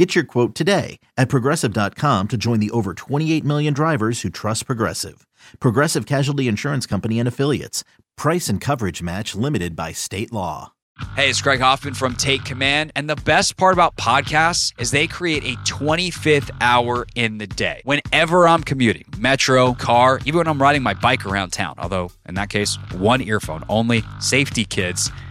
Get your quote today at progressive.com to join the over 28 million drivers who trust Progressive. Progressive Casualty Insurance Company and Affiliates. Price and coverage match limited by state law. Hey, it's Craig Hoffman from Take Command. And the best part about podcasts is they create a 25th hour in the day. Whenever I'm commuting, metro, car, even when I'm riding my bike around town, although in that case, one earphone only, safety kids.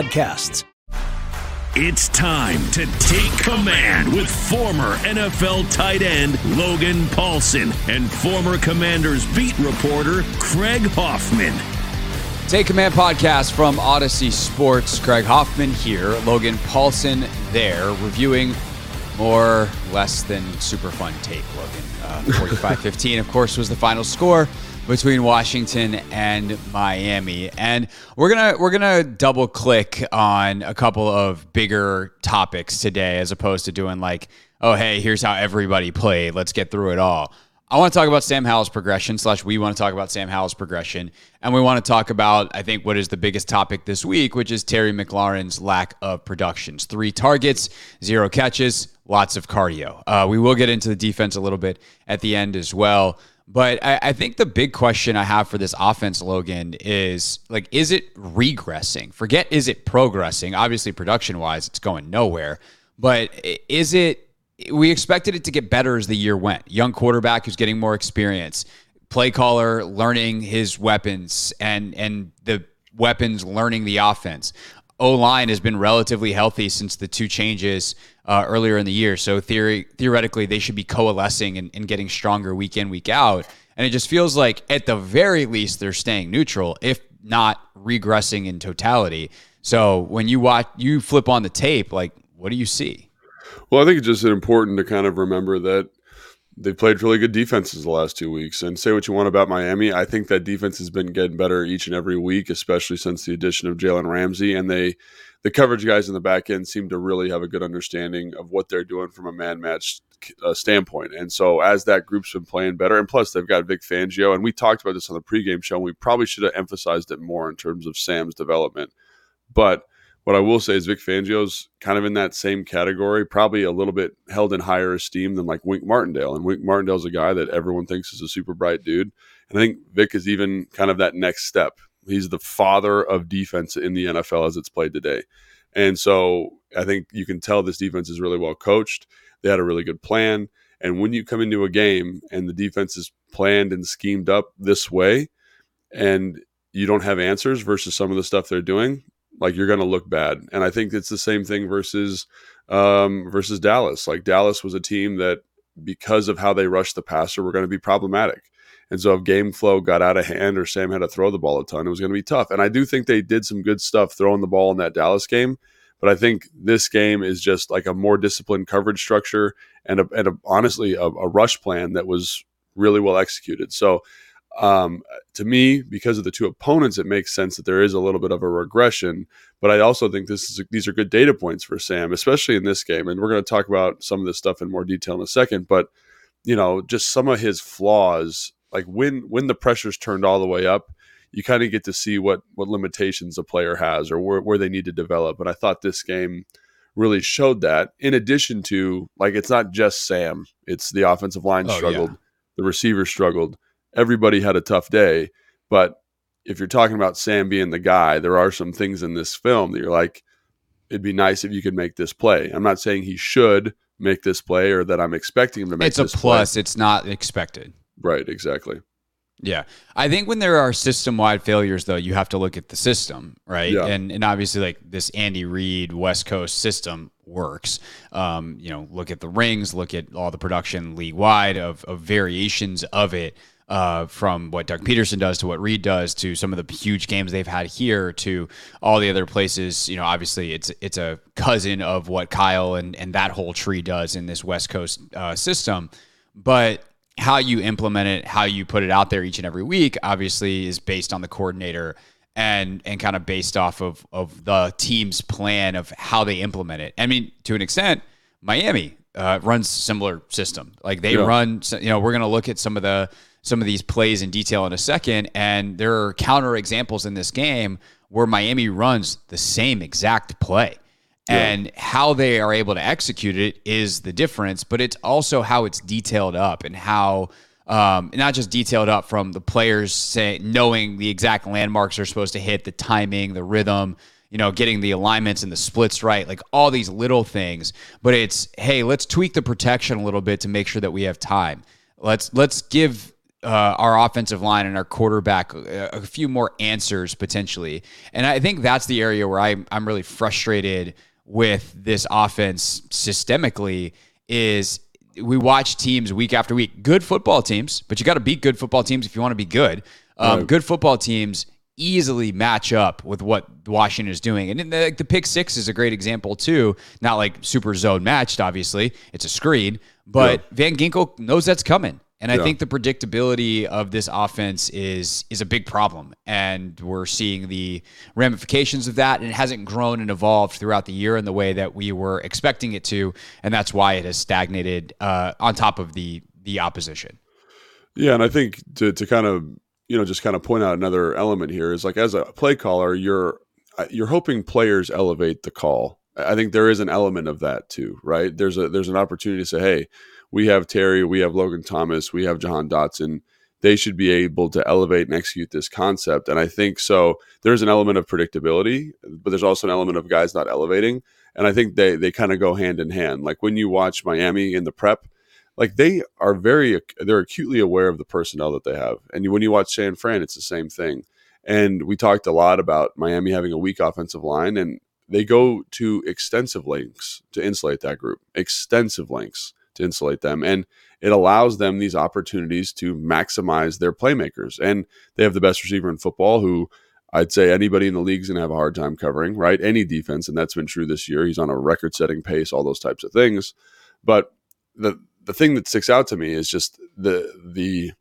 podcasts. It's time to take command with former NFL tight end Logan Paulson and former Commanders beat reporter Craig Hoffman. Take Command podcast from Audacy Sports. Craig Hoffman here, Logan Paulson there, reviewing more less than super fun tape. Logan, uh, 45-15, of course, was the final score between Washington and Miami. And we're gonna we're gonna double click on a couple of bigger topics today, as opposed to doing like, oh hey, here's how everybody played. Let's get through it all. I want to talk about Sam Howell's progression, slash, we want to talk about Sam Howell's progression. And we want to talk about, I think, what is the biggest topic this week, which is Terry McLaurin's lack of productions. Three targets, zero catches, lots of cardio. Uh, we will get into the defense a little bit at the end as well. But I, I, think the big question I have for this offense, Logan, is like, is it regressing? Forget is it progressing? Obviously, production wise, it's going nowhere. But is it, we expected it to get better as the year went. Young quarterback who's getting more experience, play caller learning his weapons and, and the weapons learning the offense. O line has been relatively healthy since the two changes uh, earlier in the year. So theory, theoretically, they should be coalescing and, and, getting stronger week in, week out. And it just feels like, at the very least, they're staying neutral, if not regressing in totality. So when you watch, you flip on the tape, like, what do you see? Well, I think it's just important to kind of remember that they've played really good defenses the last two weeks. And say what you want about Miami, I think that defense has been getting better each and every week, especially since the addition of Jalen Ramsey. And they, the coverage guys in the back end, seem to really have a good understanding of what they're doing from a man match uh, standpoint. And so as that group's been playing better, and plus they've got Vic Fangio, and we talked about this on the pregame show, and we probably should have emphasized it more in terms of Sam's development. But what I will say is Vic Fangio's kind of in that same category, probably a little bit held in higher esteem than like Wink Martindale. And Wink Martindale's a guy that everyone thinks is a super bright dude. And I think Vic is even kind of that next step. He's the father of defense in the NFL as it's played today. And so I think you can tell this defense is really well coached. They had a really good plan. And when you come into a game and the defense is planned and schemed up this way, and you don't have answers versus some of the stuff they're doing, like you're going to look bad. And I think it's the same thing versus um, versus Dallas. Like Dallas was a team that because of how they rushed the passer were going to be problematic. And so if game flow got out of hand or Sam had to throw the ball a ton, it was going to be tough. And I do think they did some good stuff throwing the ball in that Dallas game. But I think this game is just like a more disciplined coverage structure and, a, and a, honestly a, a rush plan that was really well executed. So um, to me, because of the two opponents, it makes sense that there is a little bit of a regression. But I also think this is these are good data points for Sam, especially in this game. And we're going to talk about some of this stuff in more detail in a second. But you know, just some of his flaws, like when when the pressure's turned all the way up, you kind of get to see what what limitations a player has or where, where they need to develop. And I thought this game really showed that. In addition to like, it's not just Sam; it's the offensive line oh, struggled, yeah. the receiver struggled everybody had a tough day, but if you're talking about Sam being the guy, there are some things in this film that you're like, it'd be nice if you could make this play. I'm not saying he should make this play or that I'm expecting him to make It's a plus. play. It's not expected. Right, exactly. Yeah. I think when there are system wide failures, though, you have to look at the system, right? Yeah. And and obviously, like this Andy Reid West Coast system works. Um, you know, look at the rings, look at all the production league wide of, of variations of it. Uh, from what Doug Pederson does to what Reid does to some of the huge games they've had here to all the other places, you know, obviously it's it's a cousin of what Kyle and and that whole tree does in this West Coast uh, system, but how you implement it, how you put it out there each and every week, obviously is based on the coordinator and and kind of based off of of the team's plan of how they implement it. I mean, to an extent, Miami uh, runs similar system. Like they Yeah. run, you know, we're going to look at some of the some of these plays in detail in a second, and there are counter examples in this game where Miami runs the same exact play. And how they are able to execute it is the difference, but it's also how it's detailed up and how um, not just detailed up from the players say knowing the exact landmarks they're supposed to hit, the timing, the rhythm, you know, getting the alignments and the splits right, like all these little things. But it's hey, let's tweak the protection a little bit to make sure that we have time. Let's let's give uh, our offensive line and our quarterback a, a few more answers potentially. And I think that's the area where I'm, I'm really frustrated with this offense systemically is we watch teams week after week, good football teams, but you got to beat good football teams if you want to be good. Um, Good football teams easily match up with what Washington is doing. And the, the pick six is a great example too. Not like super zone matched, obviously. It's a screen, but Van Ginkel knows that's coming. And I Yeah. think the predictability of this offense is is a big problem, and we're seeing the ramifications of that. And it hasn't grown and evolved throughout the year in the way that we were expecting it to, and that's why it has stagnated uh, on top of the the opposition. Yeah, and I think to to kind of you know just kind of point out another element here is like as a play caller, you're uh, you're hoping players elevate the call. I I think there is an element of that too, right? There's a there's an opportunity to say, hey, we have Terry, we have Logan Thomas, we have Jahan Dotson. They should be able to elevate and execute this concept, and I think so. There's an element of predictability, but there's also an element of guys not elevating, and I think they they kind of go hand in hand. Like when you watch Miami in the prep, like they are very they're acutely aware of the personnel that they have and when you watch san fran it's the same thing and we talked a lot about miami having a weak offensive line and they go to extensive lengths to insulate that group extensive lengths to insulate them and it allows them these opportunities to maximize their playmakers and they have the best receiver in football who I'd say anybody in the league is going to have a hard time covering, right? Any defense, and that's been true this year. He's on a record-setting pace, all those types of things. But the the thing that sticks out to me is just the the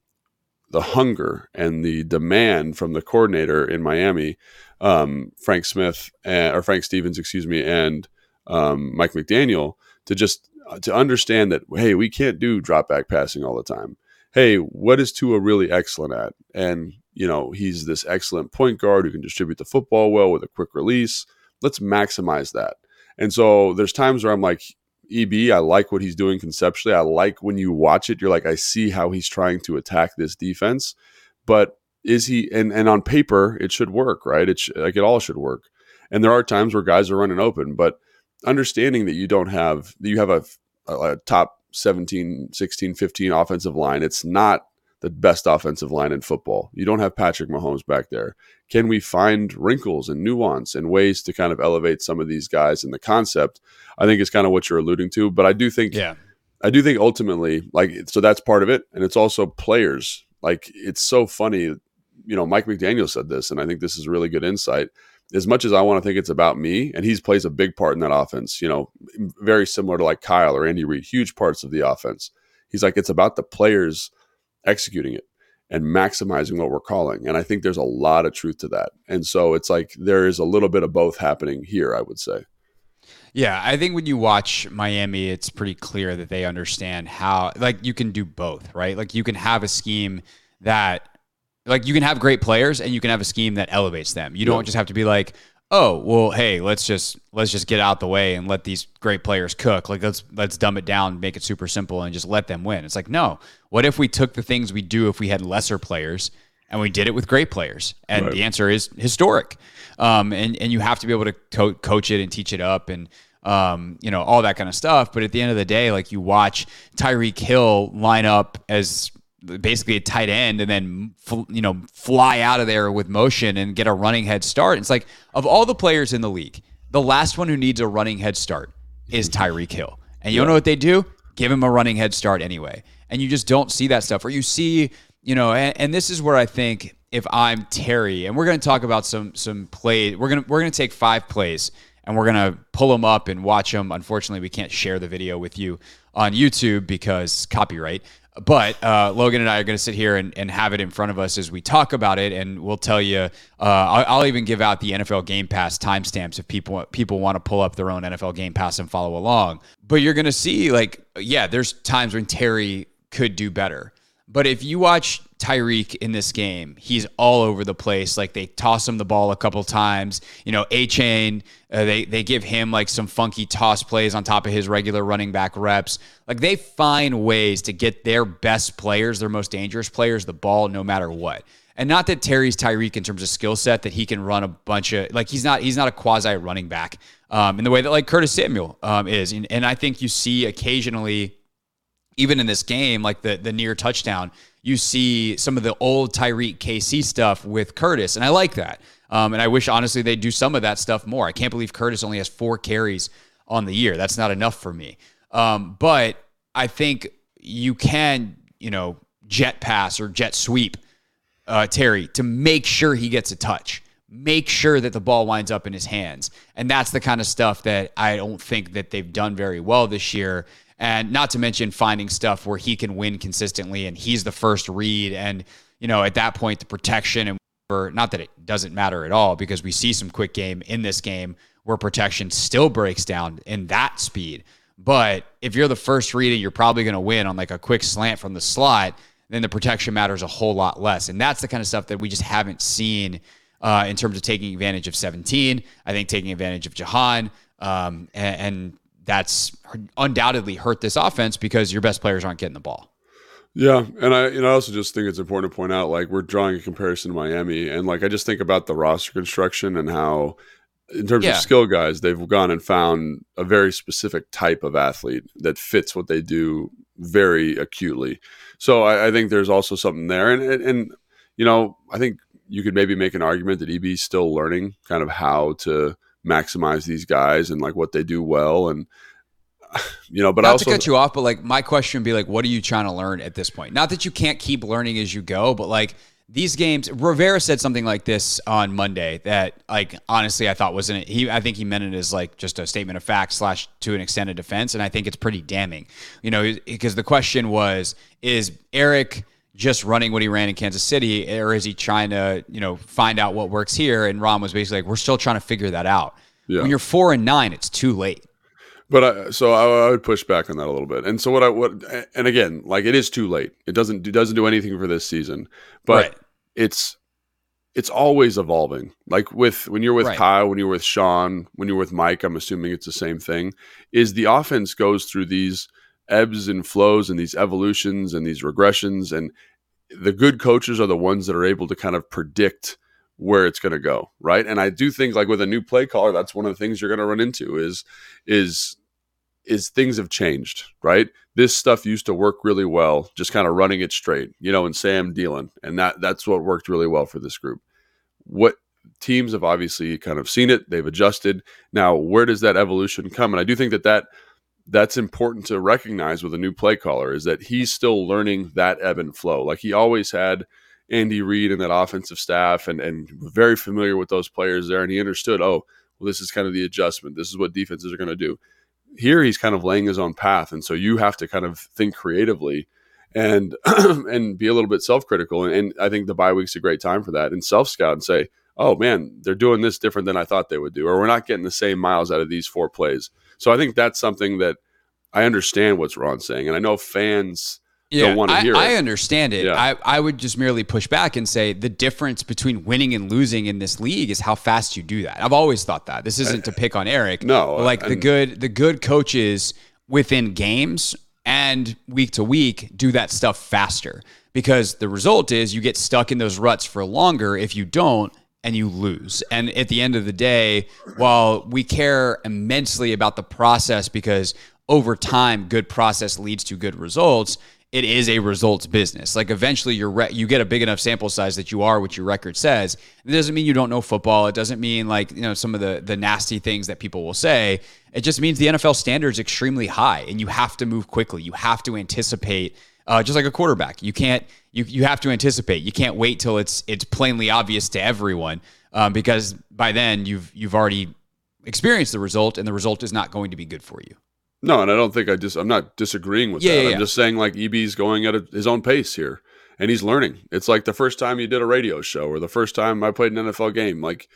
the hunger and the demand from the coordinator in Miami, um, Frank Smith and, or Frank Stevens, excuse me, and um, Mike McDaniel to just Uh, to understand that hey, we can't do drop back passing all the time. Hey, what is Tua really excellent at? And you know he's this excellent point guard who can distribute the football well with a quick release. Let's maximize that. And so there's times where I'm like, EB, I like what he's doing conceptually. I like when you watch it, you're like, I see how he's trying to attack this defense. But is he and and on paper it should work, right? It sh- like it all should work. And there are times where guys are running open, but understanding that you don't have that you have a, a, top 17, 16, 15 offensive line. It's not the best offensive line in football. You don't have Patrick Mahomes back there. Can we find wrinkles and nuance and ways to kind of elevate some of these guys in the concept? I think is kind of what you're alluding to. But I do think, Yeah. I do think ultimately, like, so that's part of it, and it's also players. Like, it's so funny. You know, Mike McDaniel said this, and I think this is really good insight. As much as I want to think it's about me, and he's plays a big part in that offense. You know, very similar to like Kyle or Andy Reid, huge parts of the offense. He's like, it's about the players executing it and maximizing what we're calling. And I think there's a lot of truth to that. And so it's like there is a little bit of both happening here, I would say. Yeah, I think when you watch Miami, it's pretty clear that they understand how, like, you can do both, right? Like, you can have a scheme that, like, you can have great players and you can have a scheme that elevates them. You don't just have to be like, oh, well, hey, let's just let's just get out the way and let these great players cook. Like, let's let's dumb it down, make it super simple, and just let them win. It's like, no. What if we took the things we do if we had lesser players and we did it with great players. And Right. the answer is historic. Um, and and you have to be able to co- coach it and teach it up and um, you know all that kind of stuff. But at the end of the day, like you watch Tyreek Hill line up as basically a tight end and then you know fly out of there with motion and get a running head start. It's like of all the players in the league, the last one who needs a running head start is Tyreek Hill. And you don't know what they do? Give him a running head start anyway. And you just don't see that stuff. Or you see, you know, and, and this is where I think if I'm Terry, and we're going to talk about some some play, we're gonna we're gonna take five plays and we're gonna pull them up and watch them. Unfortunately, we can't share the video with you on YouTube because copyright. But uh, Logan and I are going to sit here and, and have it in front of us as we talk about it, and we'll tell you. Uh, I'll, I'll even give out the NFL Game Pass timestamps if people people want to pull up their own NFL Game Pass and follow along. But you're going to see, like, yeah, there's times when Terry could do better. But if you watch Tyreek in this game, he's all over the place. Like they toss him the ball a couple times. You know, Achane, uh, they they give him like some funky toss plays on top of his regular running back reps. Like they find ways to get their best players, their most dangerous players, the ball no matter what. And not that Terry's Tyreek in terms of skill set that he can run a bunch of like he's not he's not a quasi running back um, in the way that like Curtis Samuel um, is. And, and I think you see occasionally even in this game, like the the near touchdown, you see some of the old Tyreek KC stuff with Curtis, and I like that. Um, and I wish honestly they'd do some of that stuff more. I can't believe Curtis only has four carries on the year. That's not enough for me. Um, but I think you can, you know, jet pass or jet sweep uh, Terry to make sure he gets a touch. Make sure that the ball winds up in his hands. And that's the kind of stuff that I don't think that they've done very well this year. And not to mention finding stuff where he can win consistently and he's the first read. And, you know, at that point, the protection and not that it doesn't matter at all because we see some quick game in this game where protection still breaks down in that speed. But if you're the first read and you're probably going to win on like a quick slant from the slot, then the protection matters a whole lot less. And that's the kind of stuff that we just haven't seen uh, in terms of taking advantage of 17. I think taking advantage of Jahan. Um, and, and that's undoubtedly hurt this offense because your best players aren't getting the ball. Yeah, and I you know I also just think it's important to point out like we're drawing a comparison to Miami, and like I just think about the roster construction and how, in terms Yeah. of skill guys, they've gone and found a very specific type of athlete that fits what they do very acutely. So I, I think there's also something there, and, and and you know I think you could maybe make an argument that EB's still learning kind of how to maximize these guys and like what they do well, and you know, but Not also to cut you off, but like my question would be like, what are you trying to learn at this point? Not that you can't keep learning as you go, but like these games, Rivera said something like this on Monday that like honestly I thought wasn't it he I think he meant it as like just a statement of fact slash to an extended defense, and I think it's pretty damning. You know, because the question was, is Eric just running what he ran in Kansas City, or is he trying to, you know, find out what works here? And Ron was basically like, we're still trying to figure that out. Yeah. When you're four and nine, it's too late. But I, so I, I would push back on that a little bit. And so what I what and again, like it is too late. It doesn't it doesn't do anything for this season. But Right. it's it's always evolving. Like with when you're with Right. Kyle, when you're with Sean, when you're with Mike, I'm assuming it's the same thing. Is the offense goes through these ebbs and flows and these evolutions and these regressions and the good coaches are the ones that are able to kind of predict where it's going to go, right? And I do think like with a new play caller, that's one of the things you're going to run into is is is things have changed, right? This stuff used to work really well, just kind of running it straight, you know, and Sam dealing, and that that's what worked really well for this group. What teams have obviously kind of seen it, they've adjusted. Now, where does that evolution come? And I do think that that that's important to recognize with a new play caller is that he's still learning that ebb and flow. Like he always had Andy Reid and that offensive staff and and very familiar with those players there and he understood, oh, well, this is kind of the adjustment. This is what defenses are going to do. Here he's kind of laying his own path. And so you have to kind of think creatively and and be a little bit self-critical. And, and I think the bye week's a great time for that and self-scout and say, oh man, they're doing this different than I thought they would do, or we're not getting the same miles out of these four plays. So I think that's something that I understand what's Ron's saying, and I know fans don't want to hear I it. understand it. Yeah. I, I would just merely push back and say the difference between winning and losing in this league is how fast you do that. I've always thought that. This isn't to pick on Eric. No, like the good the good coaches within games and week to week do that stuff faster because the result is you get stuck in those ruts for longer if you don't and you lose. And at the end of the day, while we care immensely about the process because over time good process leads to good results, it is a results business. Like eventually you re- you get a big enough sample size that you are what your record says. It doesn't mean you don't know football. It doesn't mean like, you know, some of the the nasty things that people will say. It just means the NFL standard is extremely high and you have to move quickly. You have to anticipate uh, just like a quarterback. You can't you you have to anticipate. You can't wait till it's it's plainly obvious to everyone um, because by then you've you've already experienced the result and the result is not going to be good for you. No, and I don't think I just I'm not disagreeing with Yeah, that. yeah, I'm yeah. just saying like EB's going at a, his own pace here, and he's learning. It's like the first time you did a radio show, or the first time I played an NFL game. Like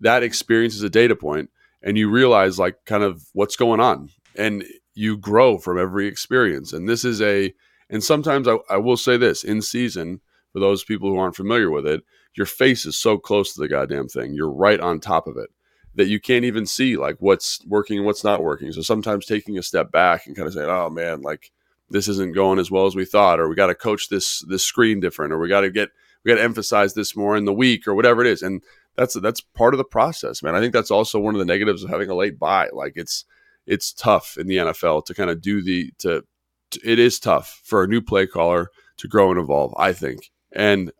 that experience is a data point, and you realize like kind of what's going on, and you grow from every experience. And this is a, and sometimes I, I will say this in season for those people who aren't familiar with it, your face is so close to the goddamn thing, you're right on top of it that you can't even see like what's working and what's not working. So sometimes taking a step back and kind of saying, "Oh man, like this isn't going as well as we thought," or we got to coach this this screen different, or we got to get we got to emphasize this more in the week, or whatever it is. And that's that's part of the process, man. I think that's also one of the negatives of having a late bye. Like it's it's tough in the NFL to kind of do the to, it is tough for a new play caller to grow and evolve. I think, and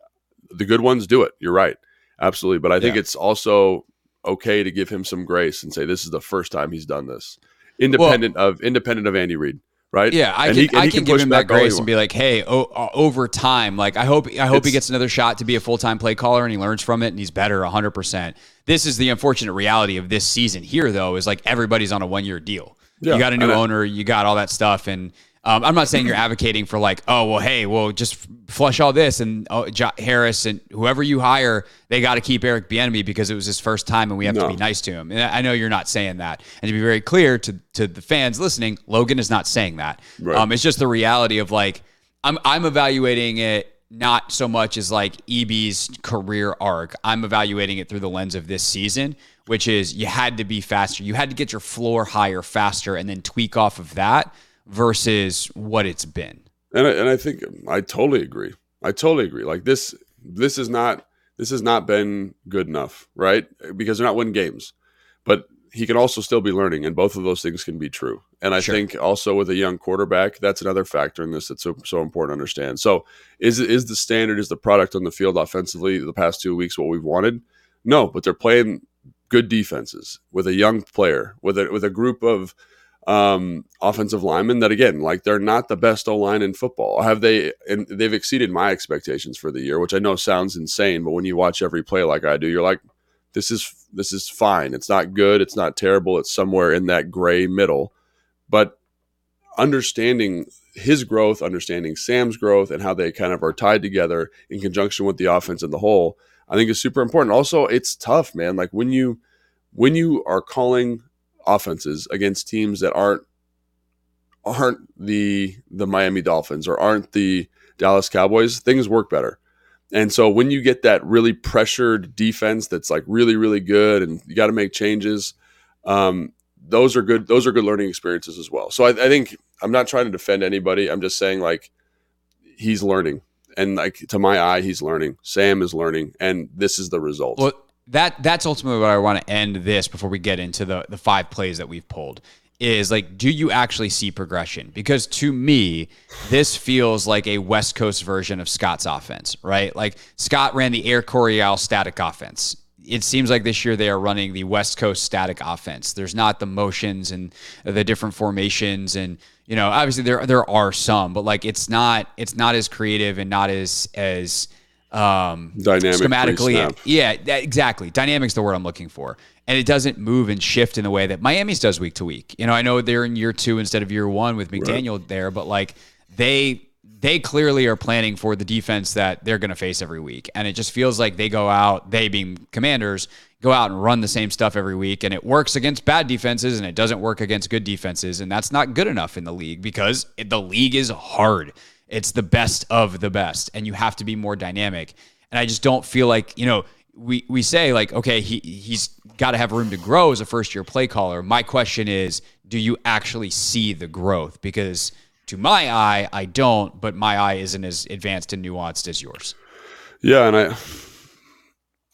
the good ones do it. You're right, absolutely. But I think Yeah. it's also okay to give him some grace and say this is the first time he's done this, independent of independent of Andy Reid, right? Yeah, I And can, he- I can, can give him that back all he grace and be like, hey, o- over time, like I hope I hope he gets another shot to be a full time play caller and he learns from it and he's better 100. percent This is the unfortunate reality of this season here, though, is like everybody's on a one year deal. Yeah, you got a new owner, you got all that stuff, and um, I'm not saying you're advocating for like, oh well, hey, well just flush all this and oh, Harris and whoever you hire, they got to keep Eric Bieniemy because it was his first time and we have to be nice to him. And I know you're not saying that. And to be very clear to to the fans listening, Logan is not saying that. Right. Um, it's just the reality of like I'm I'm evaluating it not so much as like EB's career arc. I'm evaluating it through the lens of this season, which is you had to be faster. You had to get your floor higher faster and then tweak off of that versus what it's been. and I, and I think I totally agree. I totally agree. Like this, this is not this has not been good enough, right? Because they're not winning games, but he can also still be learning, and both of those things can be true. And I Sure. think also with a young quarterback, that's another factor in this that's so, so important to understand. So, is is the standard, is the product on the field offensively the past two weeks what we've wanted? No, but they're playing good defenses with a young player, with a with a group of um, offensive linemen that again, like they're not the best O line in football. Have they? And they've exceeded my expectations for the year, which I know sounds insane, but when you watch every play like I do, you're like, this is this is fine. It's not good. It's not terrible. It's somewhere in that gray middle. But understanding his growth, understanding Sam's growth, and how they kind of are tied together in conjunction with the offense and the whole, I think is super important. Also, it's tough, man. Like when you when you are calling offenses against teams that aren't aren't the the Miami Dolphins or aren't the Dallas Cowboys, things work better. And so when you get that really pressured defense that's like really really good and you got to make changes, um, those are good. Those are good learning experiences as well. So I, I think I'm not trying to defend anybody. I'm just saying like he's learning, and like to my eye, he's learning. Sam is learning, and this is the result. Well, that that's ultimately what I want to end this before we get into the the five plays that we've pulled. Is like, do you actually see progression? Because to me, this feels like a West Coast version of Scott's offense, right? Like Scott ran the Air Coryell static offense. It seems like this year they are running the West Coast static offense. There's not the motions and the different formations, and you know, obviously there there are some, but like it's not it's not as creative and not as as um, Dynamic schematically. Yeah, that, exactly. Dynamic's the word I'm looking for. And it doesn't move and shift in the way that Miami's does week to week. You know, I know they're in year two instead of year one with McDaniel there, but like they they clearly are planning for the defense that they're going to face every week. And it just feels like they go out, they being commanders, go out and run the same stuff every week. And it works against bad defenses and it doesn't work against good defenses. And that's not good enough in the league because it, the league is hard. It's the best of the best. And you have to be more dynamic. And I just don't feel like, you know, we, we say like, okay, he, he's got to have room to grow as a first year play caller. My question is, do you actually see the growth? Because to my eye, I don't, but my eye isn't as advanced and nuanced as yours. Yeah, and I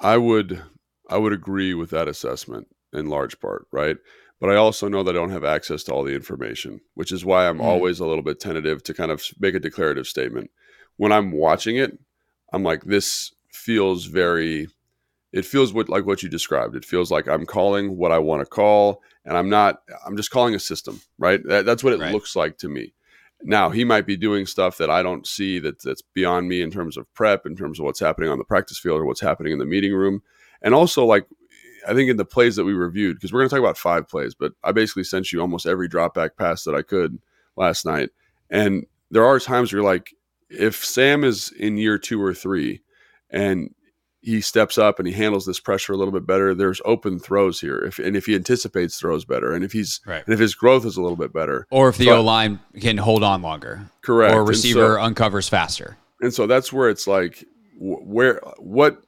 I would I would agree with that assessment in large part, right? But I also know that I don't have access to all the information, which is why I'm mm. always a little bit tentative to kind of make a declarative statement. When I'm watching it, I'm like, this feels very it feels what like what you described. It feels like I'm calling what I want to call, and I'm not. I'm just calling a system, right? That, that's what it right. looks like to me. Now he might be doing stuff that I don't see that that's beyond me in terms of prep, in terms of what's happening on the practice field or what's happening in the meeting room, and also like I think in the plays that we reviewed because we're going to talk about five plays, but I basically sent you almost every drop back pass that I could last night, and there are times where you're like, if Sam is in year two or three, and he steps up and he handles this pressure a little bit better. There's open throws here, if and if he anticipates throws better, and if he's right. and if his growth is a little bit better, or if the O line can hold on longer, correct, or receiver so, uncovers faster, and so that's where it's like, where what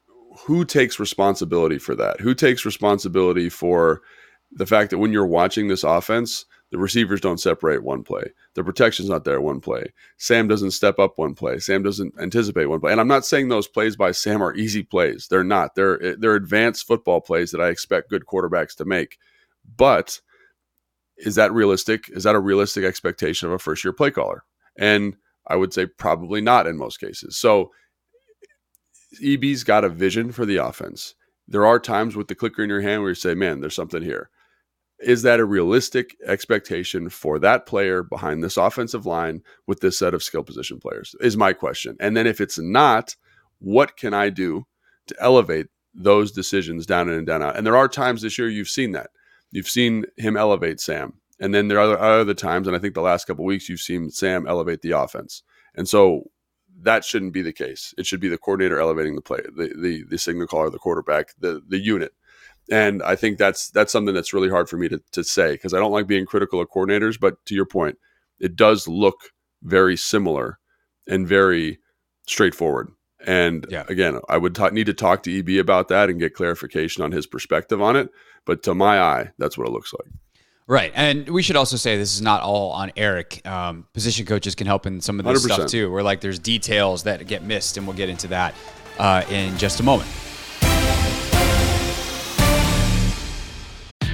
who takes responsibility for that? Who takes responsibility for the fact that when you're watching this offense, the receivers don't separate one play. The protection's not there one play. Sam doesn't step up one play. Sam doesn't anticipate one play. And I'm not saying those plays by Sam are easy plays. They're not. They're they're advanced football plays that I expect good quarterbacks to make. But is that realistic? Is that a realistic expectation of a first year play caller? And I would say probably not in most cases. So EB's got a vision for the offense. There are times with the clicker in your hand where you say, man, there's something here. Is that a realistic expectation for that player behind this offensive line with this set of skill position players is my question. And then if it's not what can i do to elevate those decisions down in and down out? And there are times this year you've seen that. You've seen him elevate sam. And then there are other times and i think the last couple weeks you've seen sam elevate the offense. And so that shouldn't be the case it should be the coordinator elevating the play the the, the signal caller the quarterback the the unit and I think that's that's something that's really hard for me to, to say because I don't like being critical of coordinators. But to your point, it does look very similar and very straightforward. And yeah. again, I would need to talk to EB about that and get clarification on his perspective on it. But to my eye, that's what it looks like. Right. And we should also say this is not all on Eric. Um, position coaches can help in some of this 100%. stuff too, where like there's details that get missed, and we'll get into that uh, in just a moment.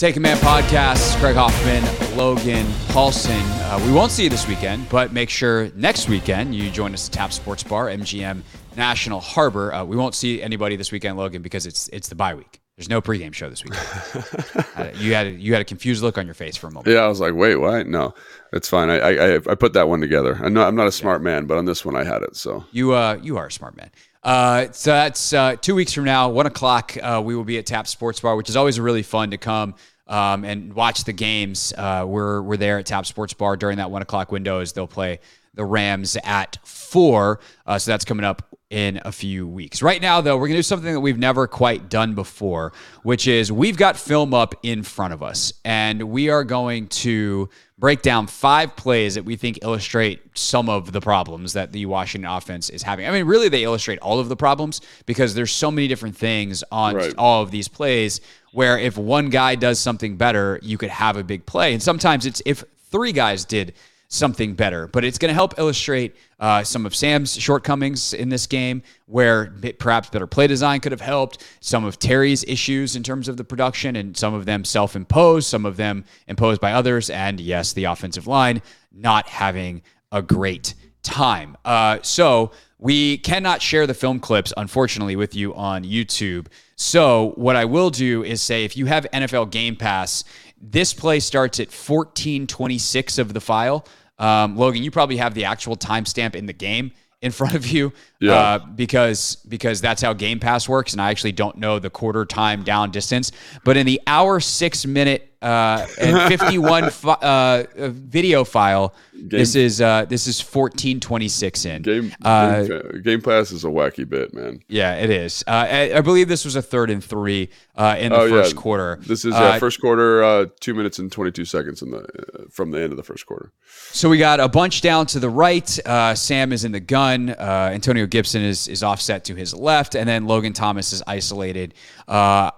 Take Command podcast, Craig Hoffman, Logan Paulson. Uh, we won't see you this weekend, but make sure next weekend you join us at Tap Sports Bar, MGM National Harbor. Uh, we won't see anybody this weekend, Logan, because it's it's the bye week. There's no pregame show this weekend. uh, you had a, you had a confused look on your face for a moment. Yeah, I was like, wait, what? No, it's fine. I I, I put that one together. I know I'm not a smart yeah. man, but on this one I had it. So you uh you are a smart man. Uh, so that's uh, two weeks from now, one o'clock. Uh, we will be at Tap Sports Bar, which is always really fun to come um, and watch the games. Uh, we're we're there at Tap Sports Bar during that one o'clock window as they'll play the Rams at four. Uh, so that's coming up in a few weeks. Right now, though, we're going to do something that we've never quite done before, which is we've got film up in front of us, and we are going to break down five plays that we think illustrate some of the problems that the Washington offense is having. I mean, really, they illustrate all of the problems because there's so many different things on right. all of these plays where if one guy does something better, you could have a big play. And sometimes it's if three guys did something better. But it's going to help illustrate uh, some of Sam's shortcomings in this game, where perhaps better play design could have helped, some of Terry's issues in terms of the production, and some of them self imposed, some of them imposed by others, and yes, the offensive line not having a great time. Uh, so we cannot share the film clips, unfortunately, with you on YouTube. So what I will do is say if you have NFL Game Pass, this play starts at 1426 of the file. Um, Logan, you probably have the actual timestamp in the game in front of you yeah. uh, because because that's how Game Pass works, and I actually don't know the quarter time down distance. But in the hour six minute uh, and 51 fi- uh, video file. Game, this is uh, this is 1426 in. Game, uh, game, game, Pass is a wacky bit, man. Yeah, it is. Uh, I, I, believe this was a third and three uh, in the oh, first yeah. quarter. This is uh, first quarter, two minutes and 22 seconds in the from the end of the first quarter. So we got a bunch down to the right. Sam is in the gun. Antonio Gibson is is offset to his left, and then Logan Thomas is isolated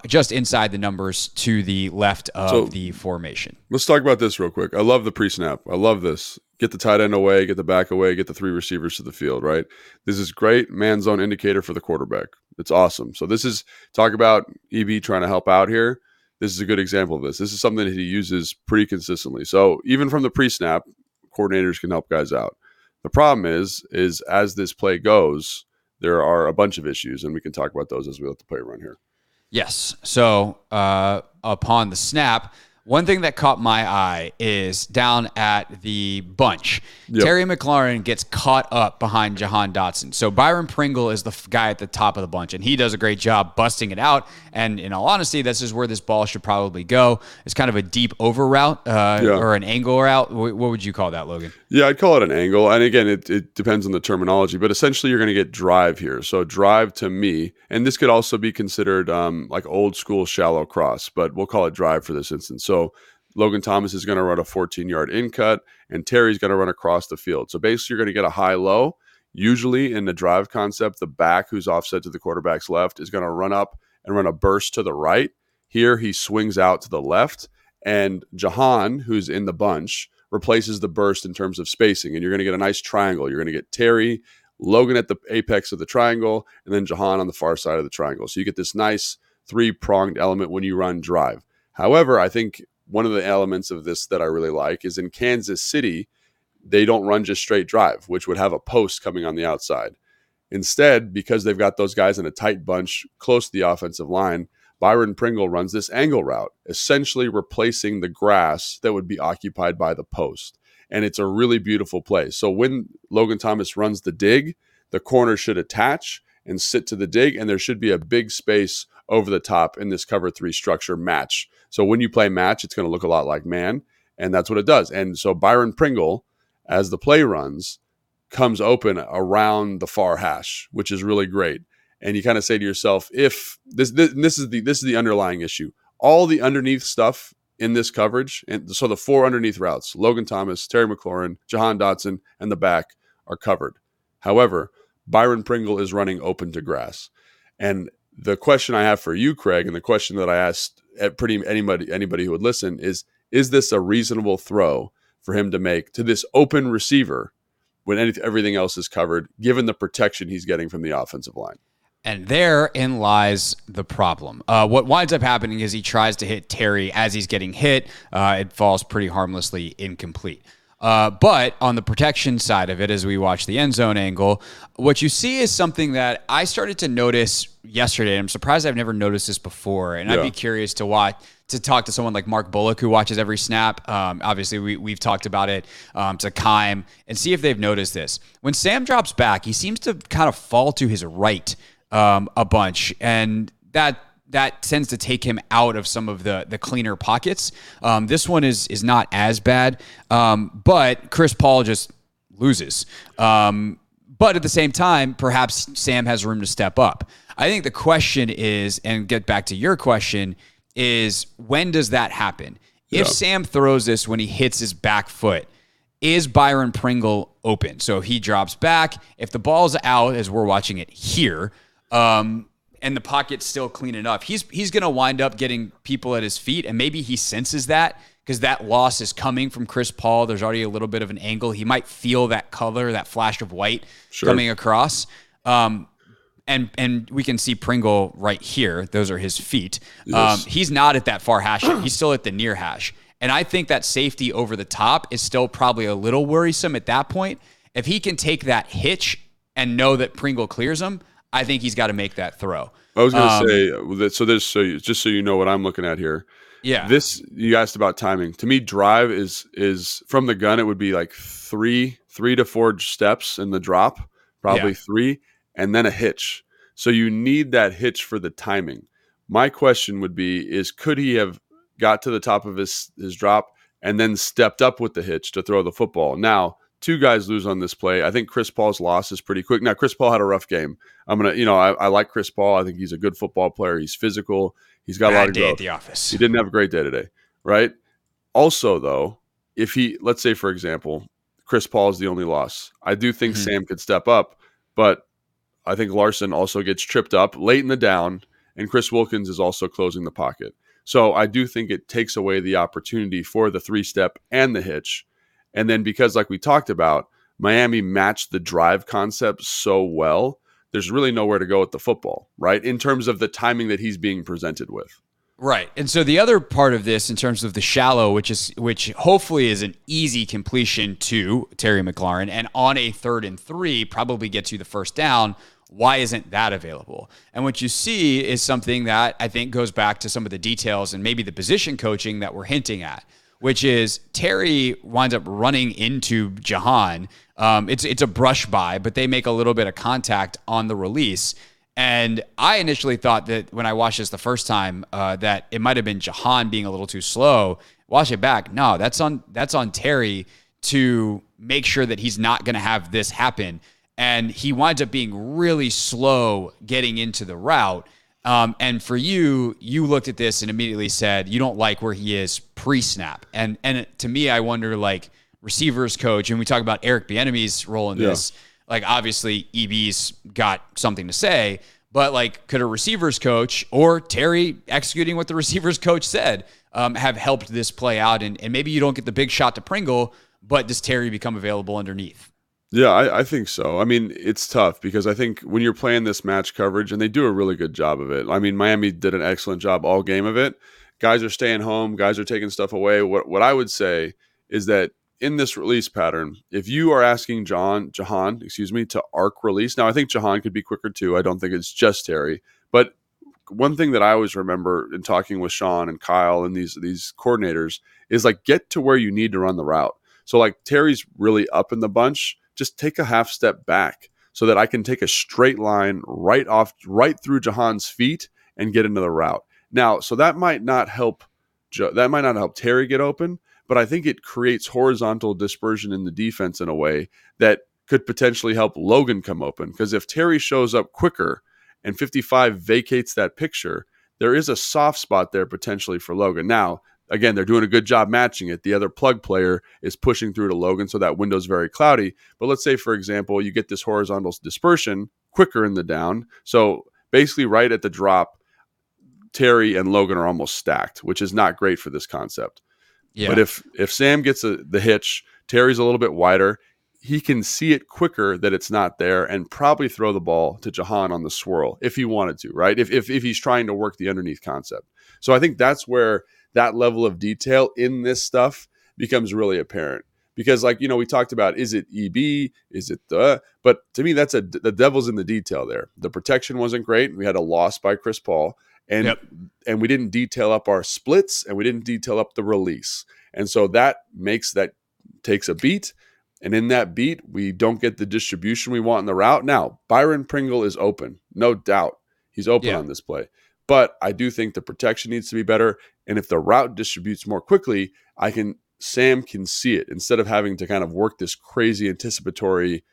just inside the numbers to the left of. So, the formation. Let's talk about this real quick. I love the pre snap. I love this. Get the tight end away, get the back away, get the three receivers to the field, right? This is great man zone indicator for the quarterback. It's awesome. So, this is talk about EB trying to help out here. This is a good example of this. This is something that he uses pretty consistently. So, even from the pre snap, coordinators can help guys out. The problem is, is as this play goes, there are a bunch of issues, and we can talk about those as we let the play run here. Yes. So uh, upon the snap, one thing that caught my eye is down at the bunch. Yep. Terry McLaurin gets caught up behind Jahan Dotson. So Byron Pringle is the f- guy at the top of the bunch, and he does a great job busting it out. And in all honesty, this is where this ball should probably go. It's kind of a deep over route uh, yeah. or an angle route. what would you call that, Logan? Yeah, I'd call it an angle. And again, it, it depends on the terminology, but essentially you're going to get drive here. So drive to me, and this could also be considered um, like old school shallow cross, but we'll call it drive for this instance. So so Logan Thomas is going to run a 14 yard in cut, and Terry's going to run across the field. So basically, you're going to get a high low. Usually, in the drive concept, the back who's offset to the quarterback's left is going to run up and run a burst to the right. Here, he swings out to the left, and Jahan, who's in the bunch, replaces the burst in terms of spacing. And you're going to get a nice triangle. You're going to get Terry, Logan at the apex of the triangle, and then Jahan on the far side of the triangle. So you get this nice three pronged element when you run drive. However, I think one of the elements of this that I really like is in Kansas City, they don't run just straight drive, which would have a post coming on the outside. Instead, because they've got those guys in a tight bunch close to the offensive line, Byron Pringle runs this angle route, essentially replacing the grass that would be occupied by the post. And it's a really beautiful play. So when Logan Thomas runs the dig, the corner should attach and sit to the dig, and there should be a big space over the top in this cover three structure match. So when you play match, it's going to look a lot like man, and that's what it does. And so Byron Pringle, as the play runs, comes open around the far hash, which is really great. And you kind of say to yourself, if this, this this is the this is the underlying issue, all the underneath stuff in this coverage, and so the four underneath routes, Logan Thomas, Terry McLaurin, Jahan Dotson, and the back are covered. However, Byron Pringle is running open to grass. And the question I have for you, Craig, and the question that I asked at pretty anybody anybody who would listen is: Is this a reasonable throw for him to make to this open receiver when any, everything else is covered, given the protection he's getting from the offensive line? And therein lies the problem. Uh, what winds up happening is he tries to hit Terry as he's getting hit. Uh, it falls pretty harmlessly incomplete. Uh, but on the protection side of it, as we watch the end zone angle, what you see is something that I started to notice yesterday. I'm surprised I've never noticed this before, and yeah. I'd be curious to watch to talk to someone like Mark Bullock who watches every snap. Um, obviously, we, we've talked about it um, to Kime and see if they've noticed this. When Sam drops back, he seems to kind of fall to his right um, a bunch, and that that tends to take him out of some of the the cleaner pockets. Um, this one is is not as bad, um, but Chris Paul just loses. Um, but at the same time, perhaps Sam has room to step up. I think the question is, and get back to your question, is when does that happen? Yeah. If Sam throws this when he hits his back foot, is Byron Pringle open? So he drops back. If the ball's out, as we're watching it here, um, and the pocket's still clean enough, he's he's going to wind up getting people at his feet, and maybe he senses that because that loss is coming from Chris Paul. There's already a little bit of an angle. He might feel that color, that flash of white Sure. coming across. Um, and and we can see Pringle right here. Those are his feet. Um, he's not at that far hash. yet. He's still at the near hash. And I think that safety over the top is still probably a little worrisome at that point. If he can take that hitch and know that Pringle clears him, I think he's got to make that throw. I was going to Um, say that. So this, so you, just so you know what I'm looking at here. Yeah. This you asked about timing. To me, drive is is from the gun. It would be like three, three to four steps in the drop, probably Yeah. three, and then a hitch. So you need that hitch for the timing. My question would be: Is could he have got to the top of his his drop and then stepped up with the hitch to throw the football? Now, two guys lose on this play. I think Chris Paul's loss is pretty quick. Now, Chris Paul had a rough game. I'm gonna, you know, I, I like Chris Paul. I think he's a good football player. He's physical. He's got a lot of day growth. at the office. He didn't have a great day today, right? Also, though, if he, let's say, for example, Chris Paul is the only loss, I do think Mhm. Sam could step up, but I think Larsen also gets tripped up late in the down, and Chris Wilkins is also closing the pocket. So I do think it takes away the opportunity for the three step and the hitch. And then because, like we talked about, Miami matched the drive concept so well, there's really nowhere to go with the football, right? In terms of the timing that he's being presented with. Right. And so the other part of this in terms of the shallow, which is which hopefully is an easy completion to Terry McLaurin and on a third and three probably gets you the first down. Why isn't that available? And what you see is something that I think goes back to some of the details and maybe the position coaching that we're hinting at, which is Terry winds up running into Jahan. Um, it's it's a brush by, but they make a little bit of contact on the release. And I initially thought that when I watched this the first time, uh, that it might have been Jahan being a little too slow. Watch it back. No, that's on that's on Terry to make sure that he's not going to have this happen. And he winds up being really slow getting into the route. Um, and for you, you looked at this and immediately said you don't like where he is pre-snap. And and to me, I wonder like receivers coach, and we talk about Eric Bieniemy's role in Yeah. this like obviously EB's got something to say, but like could a receivers coach or Terry executing what the receivers coach said um, have helped this play out? And, and maybe you don't get the big shot to Pringle, but does Terry become available underneath? Yeah, I, I think so. I mean, it's tough because I think when you're playing this match coverage, and they do a really good job of it. I mean, Miami did an excellent job all game of it. Guys are staying home. Guys are taking stuff away. What what I would say is that in this release pattern, if you are asking John Jahan, excuse me, to arc release, now I think Jahan could be quicker too. I don't think it's just Terry, but one thing that I always remember in talking with Sean and Kyle and these these coordinators is like get to where you need to run the route. So like Terry's really up in the bunch, just take a half step back so that I can take a straight line right off right through Jahan's feet and get into the route. Now, so that might not help that might not help Terry get open, but I think it creates horizontal dispersion in the defense in a way that could potentially help Logan come open because if Terry shows up quicker and 55 vacates that picture, there is a soft spot there potentially for Logan. Now, again, they're doing a good job matching it. The other plug player is pushing through to Logan, so that window's very cloudy. But let's say, for example, you get this horizontal dispersion quicker in the down. So basically, right at the drop, Terry and Logan are almost stacked, which is not great for this concept. Yeah. But if if Sam gets a, the hitch, Terry's a little bit wider. He can see it quicker that it's not there, and probably throw the ball to Jahan on the swirl if he wanted to, right? If if, if he's trying to work the underneath concept. So I think that's where that level of detail in this stuff becomes really apparent. Because, like you know, we talked about is it EB, is it the? But to me, that's a the devil's in the detail there. The protection wasn't great. We had a loss by Chris Paul, and Yep. and we didn't detail up our splits and we didn't detail up the release. And so that makes that takes a beat. And in that beat, we don't get the distribution we want in the route. Now, Byron Pringle is open, no doubt. He's open Yeah. on this play. But I do think the protection needs to be better. And if the route distributes more quickly, I can Sam can see it instead of having to kind of work this crazy anticipatory,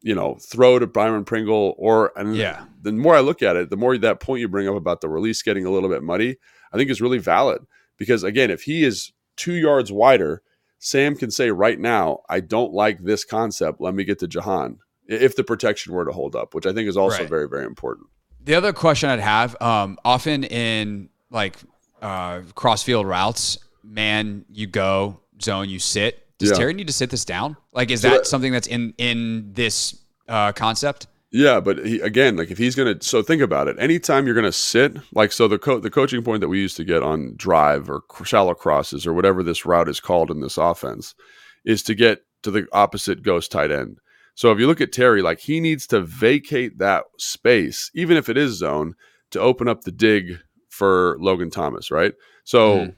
you know, throw to Byron Pringle or and Yeah. the more I look at it, the more that point you bring up about the release getting a little bit muddy, I think is really valid. Because again, if he is two yards wider, Sam can say right now, I don't like this concept. Let me get to Jahan. If the protection were to hold up, which I think is also Right. very, very important. The other question I'd have, um, often in like uh, crossfield routes, man you go, zone you sit. Does Yeah. Terry need to sit this down? Like, is So that that- something that's in in this uh, concept? Yeah, but he, again, like if he's gonna, so think about it. Anytime you're gonna sit, like so, the co- the coaching point that we used to get on drive or shallow crosses or whatever this route is called in this offense, is to get to the opposite ghost tight end. So if you look at Terry, like he needs to vacate that space, even if it is zone, to open up the dig for Logan Thomas, right? So Mhm.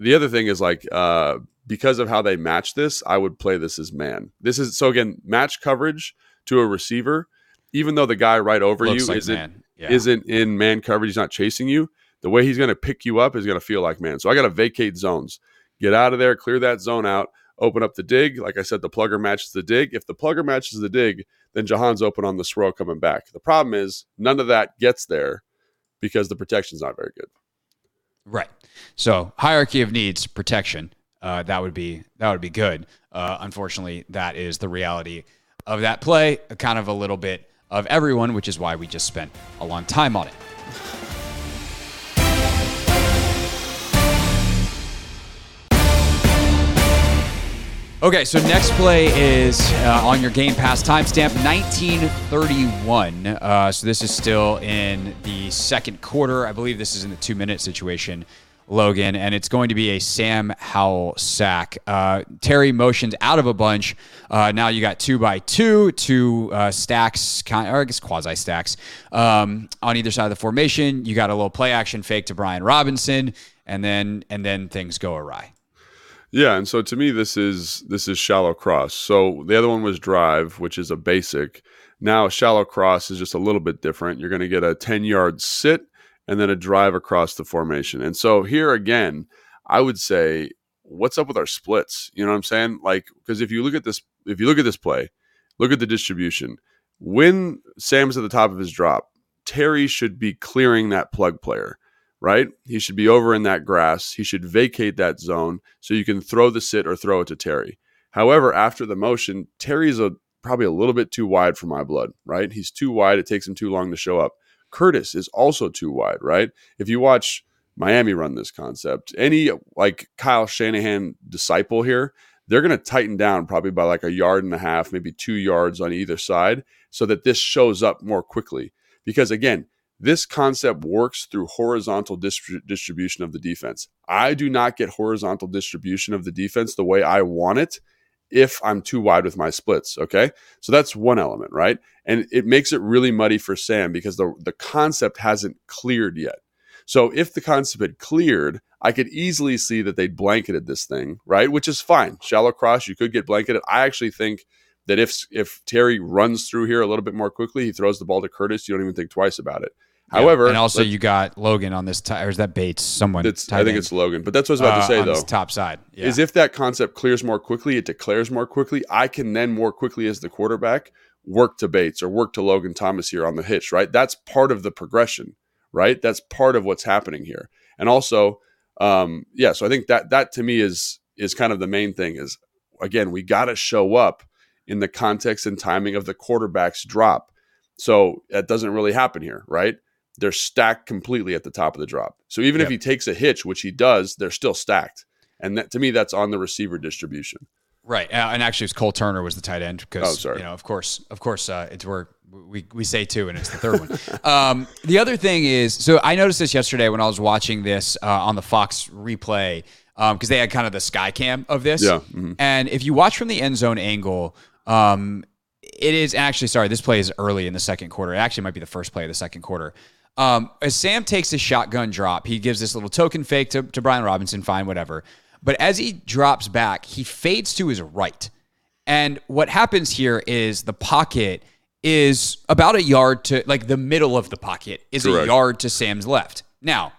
the other thing is like uh, because of how they match this, I would play this as man. This is so again match coverage to a receiver, even though the guy right over Looks you like isn't. Yeah. isn't in man coverage, he's not chasing you. The way he's going to pick you up is going to feel like man. So I got to vacate zones, get out of there, clear that zone out, open up the dig. Like I said, the plugger matches the dig. If the plugger matches the dig, then Jahan's open on the swirl coming back. The problem is none of that gets there because the protection's not very good. Right. So hierarchy of needs, protection. Uh, that would be that would be good. Uh, unfortunately, that is the reality of that play. Kind of a little bit of everyone, which is why we just spent a long time on it. Okay, so next play is uh, on your Game Pass timestamp 1931. Uh, so this is still in the second quarter. I believe this is in the two minute situation, Logan, and it's going to be a Sam Howell sack. Uh, Terry motions out of a bunch. Uh, now you got two by two, two uh, stacks, or I guess quasi stacks um, on either side of the formation. You got a little play action fake to Brian Robinson, and then and then things go awry. Yeah, and so to me, this is this is shallow cross. So the other one was drive, which is a basic. Now shallow cross is just a little bit different. You're going to get a ten yard sit and then a drive across the formation. And so here again, I would say, what's up with our splits? You know what I'm saying? Like because if you look at this, if you look at this play, look at the distribution. When Sam's at the top of his drop, Terry should be clearing that plug player right? He should be over in that grass. He should vacate that zone so you can throw the sit or throw it to Terry. However, after the motion, Terry's a probably a little bit too wide for my blood, right? He's too wide. It takes him too long to show up. Curtis is also too wide, right? If you watch Miami run this concept, any like Kyle Shanahan disciple here, they're going to tighten down probably by like a yard and a half, maybe two yards on either side so that this shows up more quickly. Because again, this concept works through horizontal distri- distribution of the defense. I do not get horizontal distribution of the defense the way I want it if I'm too wide with my splits. Okay. So that's one element, right? And it makes it really muddy for Sam because the, the concept hasn't cleared yet. So if the concept had cleared, I could easily see that they'd blanketed this thing, right? Which is fine. Shallow cross, you could get blanketed. I actually think that if if Terry runs through here a little bit more quickly, he throws the ball to Curtis, you don't even think twice about it. However, and also you got Logan on this. T- or is that Bates? Someone? I think end, it's Logan, but that's what I was about uh, to say on though. top side. Yeah. Is if that concept clears more quickly, it declares more quickly. I can then more quickly as the quarterback work to Bates or work to Logan Thomas here on the hitch, right? That's part of the progression, right? That's part of what's happening here. And also, um, yeah, so I think that that to me is is kind of the main thing is again, we got to show up in the context and timing of the quarterback's drop. So that doesn't really happen here, right? They're stacked completely at the top of the drop. So even if he takes a hitch, which he does, they're still stacked. And that, to me, that's on the receiver distribution. Right, uh, and actually, it was Cole Turner was the tight end because Oh, you know, of course, of course, uh, it's where we we say two, and it's the third one. Um, the other thing is, so I noticed this yesterday when I was watching this uh, on the Fox replay because they had kind of the sky cam of this. Yeah, mhm. and if you watch from the end zone angle, um, it is actually sorry. This play is early in the second quarter. It actually might be the first play of the second quarter. Um, as Sam takes his shotgun drop, he gives this little token fake to, to Brian Robinson, fine, whatever. But as he drops back, he fades to his right. And what happens here is the pocket is about a yard to like the middle of the pocket is a yard to Sam's left. Now,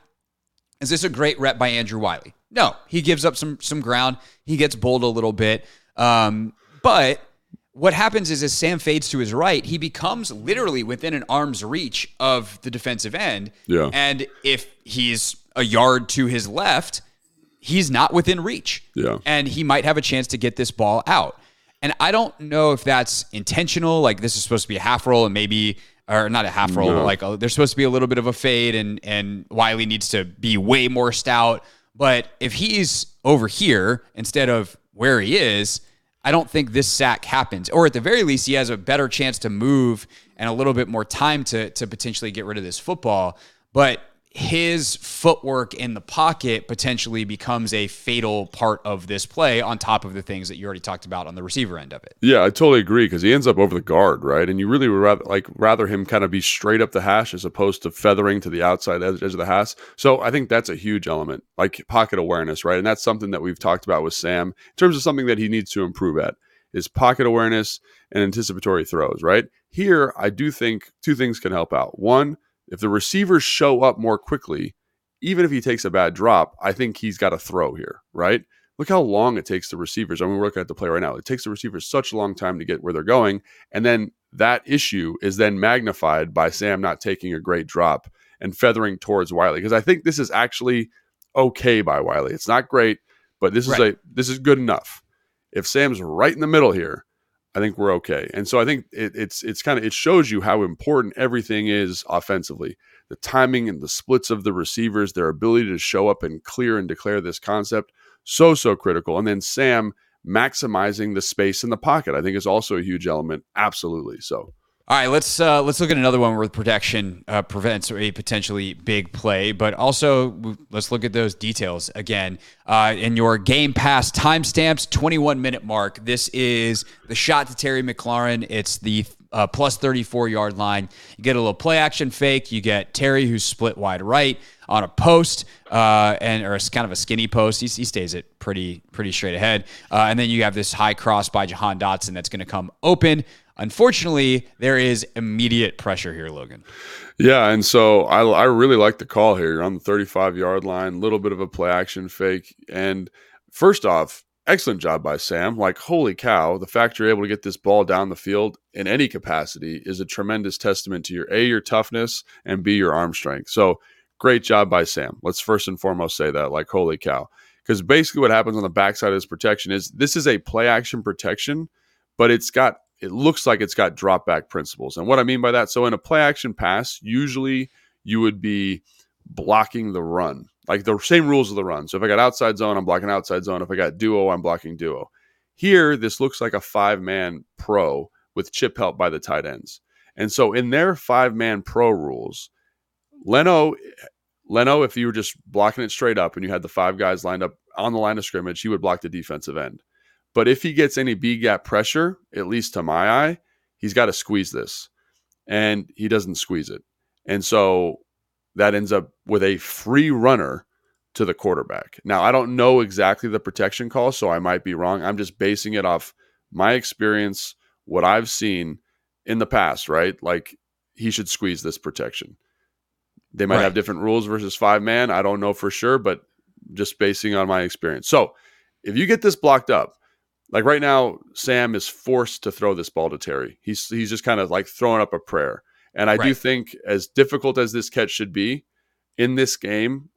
is this a great rep by Andrew Wylie? No, he gives up some some ground. He gets bowled a little bit. Um, but what happens is as Sam fades to his right, he becomes literally within an arm's reach of the defensive end. Yeah. And if he's a yard to his left, he's not within reach. Yeah. And he might have a chance to get this ball out. And I don't know if that's intentional. Like this is supposed to be a half roll and maybe, or not a half roll, but like uh there's supposed to be a little bit of a fade and, and Wylie needs to be way more stout. But if he's over here instead of where he is, I don't think this sack happens. Or at the very least, he has a better chance to move and a little bit more time to to potentially get rid of this football. But his footwork in the pocket potentially becomes a fatal part of this play on top of the things that you already talked about on the receiver end of it. Yeah, I totally agree because he ends up over the guard, right? And you really would rather like rather him kind of be straight up the hash as opposed to feathering to the outside edge, edge of the hash. So I think that's a huge element, like pocket awareness, right? And that's something that we've talked about with Sam in terms of something that he needs to improve at is pocket awareness and anticipatory throws, right? Here, I do think two things can help out. One, if the receivers show up more quickly, even if he takes a bad drop, I think he's got a throw here, right? Look how long it takes the receivers. I mean, we're looking at the play right now. It takes the receivers such a long time to get where they're going. And then that issue is then magnified by Sam not taking a great drop and feathering towards Wylie. Because I think this is actually okay by Wylie. It's not great, but this is right. a this is good enough. If Sam's right in the middle here, I think we're okay. And so I think it, it's it's kind of it shows you how important everything is offensively. The timing and the splits of the receivers, their ability to show up and clear and declare this concept, so so critical. And then Sam maximizing the space in the pocket, I think is also a huge element. Absolutely. So all right, let's uh, let's look at another one where protection uh, prevents a potentially big play, but also let's look at those details again. Uh, in your Game Pass timestamps, 21 minute mark. This is the shot to Terry McLaurin. It's the uh, plus 34 yard line. You get a little play action fake. You get Terry who's split wide right on a post uh, and or a, kind of a skinny post. He, he stays it pretty pretty straight ahead. Uh, and then you have this high cross by Jahan Dotson that's going to come open. Unfortunately, there is immediate pressure here, Logan. Yeah, and so I, I really like the call here. You're on the 35 yard line, little bit of a play action fake. And first off, excellent job by Sam. Like, holy cow, the fact you're able to get this ball down the field in any capacity is a tremendous testament to your A, your toughness, and B, your arm strength. So great job by Sam. Let's first and foremost say that, like, holy cow. Because basically what happens on the backside of this protection is this is a play action protection, but it's got it looks like it's got drop back principles. And what I mean by that, so in a play action pass, usually you would be blocking the run, like the same rules of the run. So if I got outside zone, I'm blocking outside zone. If I got duo, I'm blocking duo. Here, this looks like a five man pro with chip help by the tight ends. And so in their five man pro rules, Leno, Leno, if you were just blocking it straight up and you had the five guys lined up on the line of scrimmage, he would block the defensive end. But if he gets any B gap pressure, at least to my eye, he's got to squeeze this. And he doesn't squeeze it. And so that ends up with a free runner to the quarterback. Now, I don't know exactly the protection call, so I might be wrong. I'm just basing it off my experience, what I've seen in the past, right? Like he should squeeze this protection. They might right. have different rules versus five man. I don't know for sure, but just basing on my experience. So if you get this blocked up, like right now, Sam is forced to throw this ball to Terry. He's he's just kind of like throwing up a prayer. And I right. do think, as difficult as this catch should be in this game,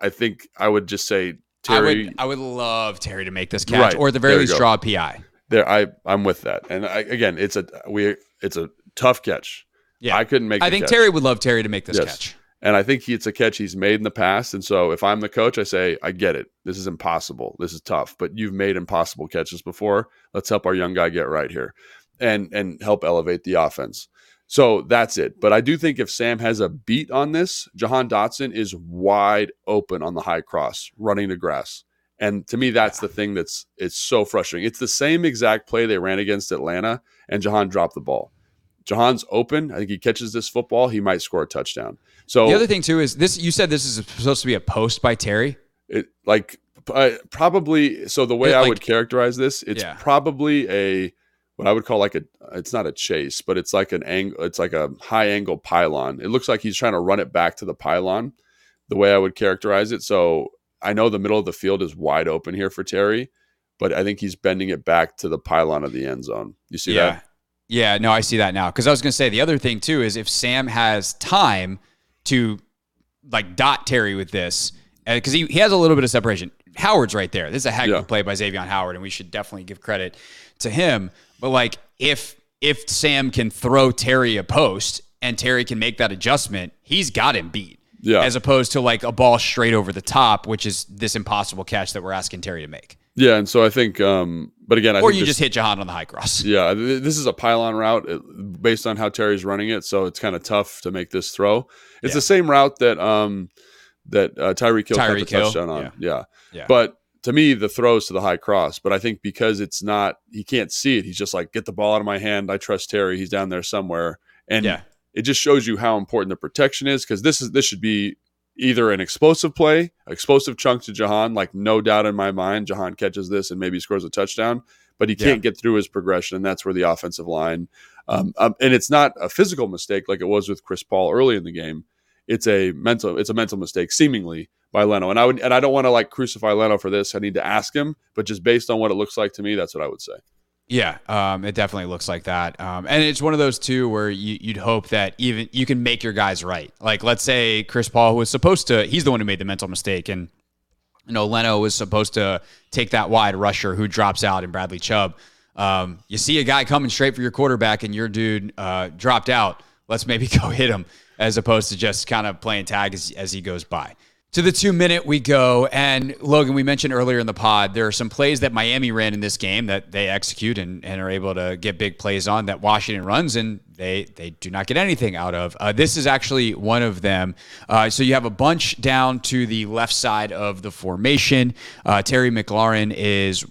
I think I would just say Terry. I would, I would love Terry to make this catch, right. or at the very least draw a PI. There, I I'm with that. And I, again, it's a we it's a tough catch. Yeah, I couldn't make. I think catch. Terry would love Terry to make this yes. catch. And I think he, it's a catch he's made in the past. And so if I'm the coach, I say, I get it. This is impossible. This is tough, but you've made impossible catches before. Let's help our young guy get right here and and help elevate the offense. So that's it. But I do think if Sam has a beat on this, Jahan Dotson is wide open on the high cross, running the grass. And to me, that's the thing that's it's so frustrating. It's the same exact play they ran against Atlanta, and Jahan dropped the ball. Jahan's open. I think he catches this football, he might score a touchdown. So the other thing too is this. You said this is supposed to be a post by Terry. It like uh, probably. So the way it, I like, would characterize this, it's yeah. probably a what I would call like a. It's not a chase, but it's like an angle. It's like a high angle pylon. It looks like he's trying to run it back to the pylon. The way I would characterize it. So I know the middle of the field is wide open here for Terry, but I think he's bending it back to the pylon of the end zone. You see yeah. that? Yeah, no, I see that now. Because I was going to say the other thing too is if Sam has time to like dot Terry with this because he, he has a little bit of separation. Howard's right there. This is a heck yeah. of a play by Xavier Howard, and we should definitely give credit to him. But like if if Sam can throw Terry a post and Terry can make that adjustment, he's got him beat. Yeah. as opposed to like a ball straight over the top, which is this impossible catch that we're asking Terry to make. Yeah, and so I think, um, but again, I or you just hit Jahan on the high cross. Yeah, th- this is a pylon route based on how Terry's running it, so it's kind of tough to make this throw. It's Yeah. the same route that um that uh, Tyreek Hill caught the Tyreek Hill, touchdown on. yeah. Yeah. Yeah. but to me, the throws to the high cross. But I think because it's not, he can't see it. He's just like, get the ball out of my hand. I trust Terry. He's down there somewhere, and Yeah. it just shows you how important the protection is because this is this should be either an explosive play, explosive chunk to Jahan, like no doubt in my mind, Jahan catches this and maybe scores a touchdown, but he Yeah. can't get through his progression, and that's where the offensive line. Um, um, and it's not a physical mistake like it was with Chris Paul early in the game. It's a mental, it's a mental mistake, seemingly by Leno. And I would, and I don't want to like crucify Leno for this. I need to ask him, but just based on what it looks like to me, that's what I would say. Yeah, um, it definitely looks like that, um, and it's one of those too where you, you'd hope that even you can make your guys right. Like, let's say Chris Paul who was supposed to, he's the one who made the mental mistake, and you know Leno was supposed to take that wide rusher who drops out in Bradley Chubb. Um, you see a guy coming straight for your quarterback, and your dude uh, dropped out. Let's maybe go hit him, as opposed to just kind of playing tag as, as he goes by. To the two minute we go. And Logan, we mentioned earlier in the pod, there are some plays that Miami ran in this game that they execute and, and are able to get big plays on that Washington runs and they they do not get anything out of. Uh, this is actually one of them. Uh, so you have a bunch down to the left side of the formation. Uh, Terry McLaurin is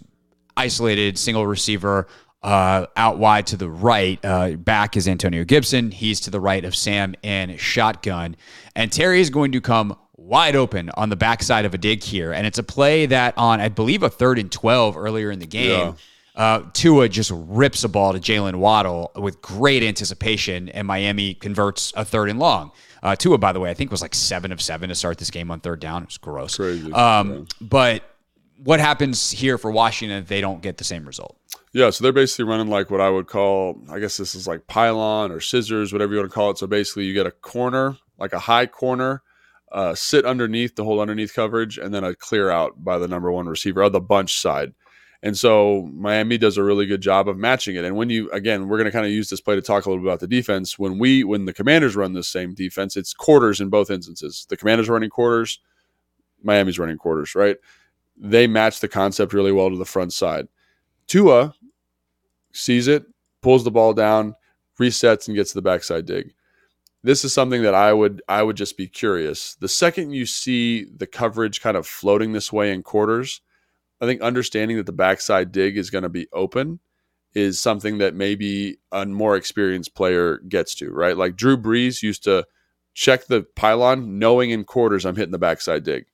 isolated single receiver uh, out wide to the right. Uh, back is Antonio Gibson. He's to the right of Sam in shotgun. And Terry is going to come wide open on the backside of a dig here. And it's a play that on, I believe, a third and 12 earlier in the game. Uh, Tua just rips a ball to Jaylen Waddle with great anticipation, and Miami converts a third and long. Uh, Tua, by the way, I think was like seven of seven to start this game on third down. It was gross. Crazy. Um, But what happens here for Washington if they don't get the same result? Yeah, so they're basically running like what I would call, I guess this is like pylon or scissors, whatever you want to call it. So basically, you get a corner, like a high corner, uh, sit underneath the whole underneath coverage, and then a clear out by the number one receiver of the bunch side. And so Miami does a really good job of matching it. And when you again, we're going to kind of use this play to talk a little bit about the defense. When we when the Commanders run this same defense, it's quarters in both instances. The Commanders running quarters, Miami's running quarters, right? They match the concept really well to the front side. Tua sees it, pulls the ball down, resets, and gets the backside dig. This is something that I would I would just be curious. The second you see the coverage kind of floating this way in quarters, I think understanding that the backside dig is going to be open is something that maybe a more experienced player gets to, right? Like Drew Brees used to check the pylon knowing in quarters I'm hitting the backside dig.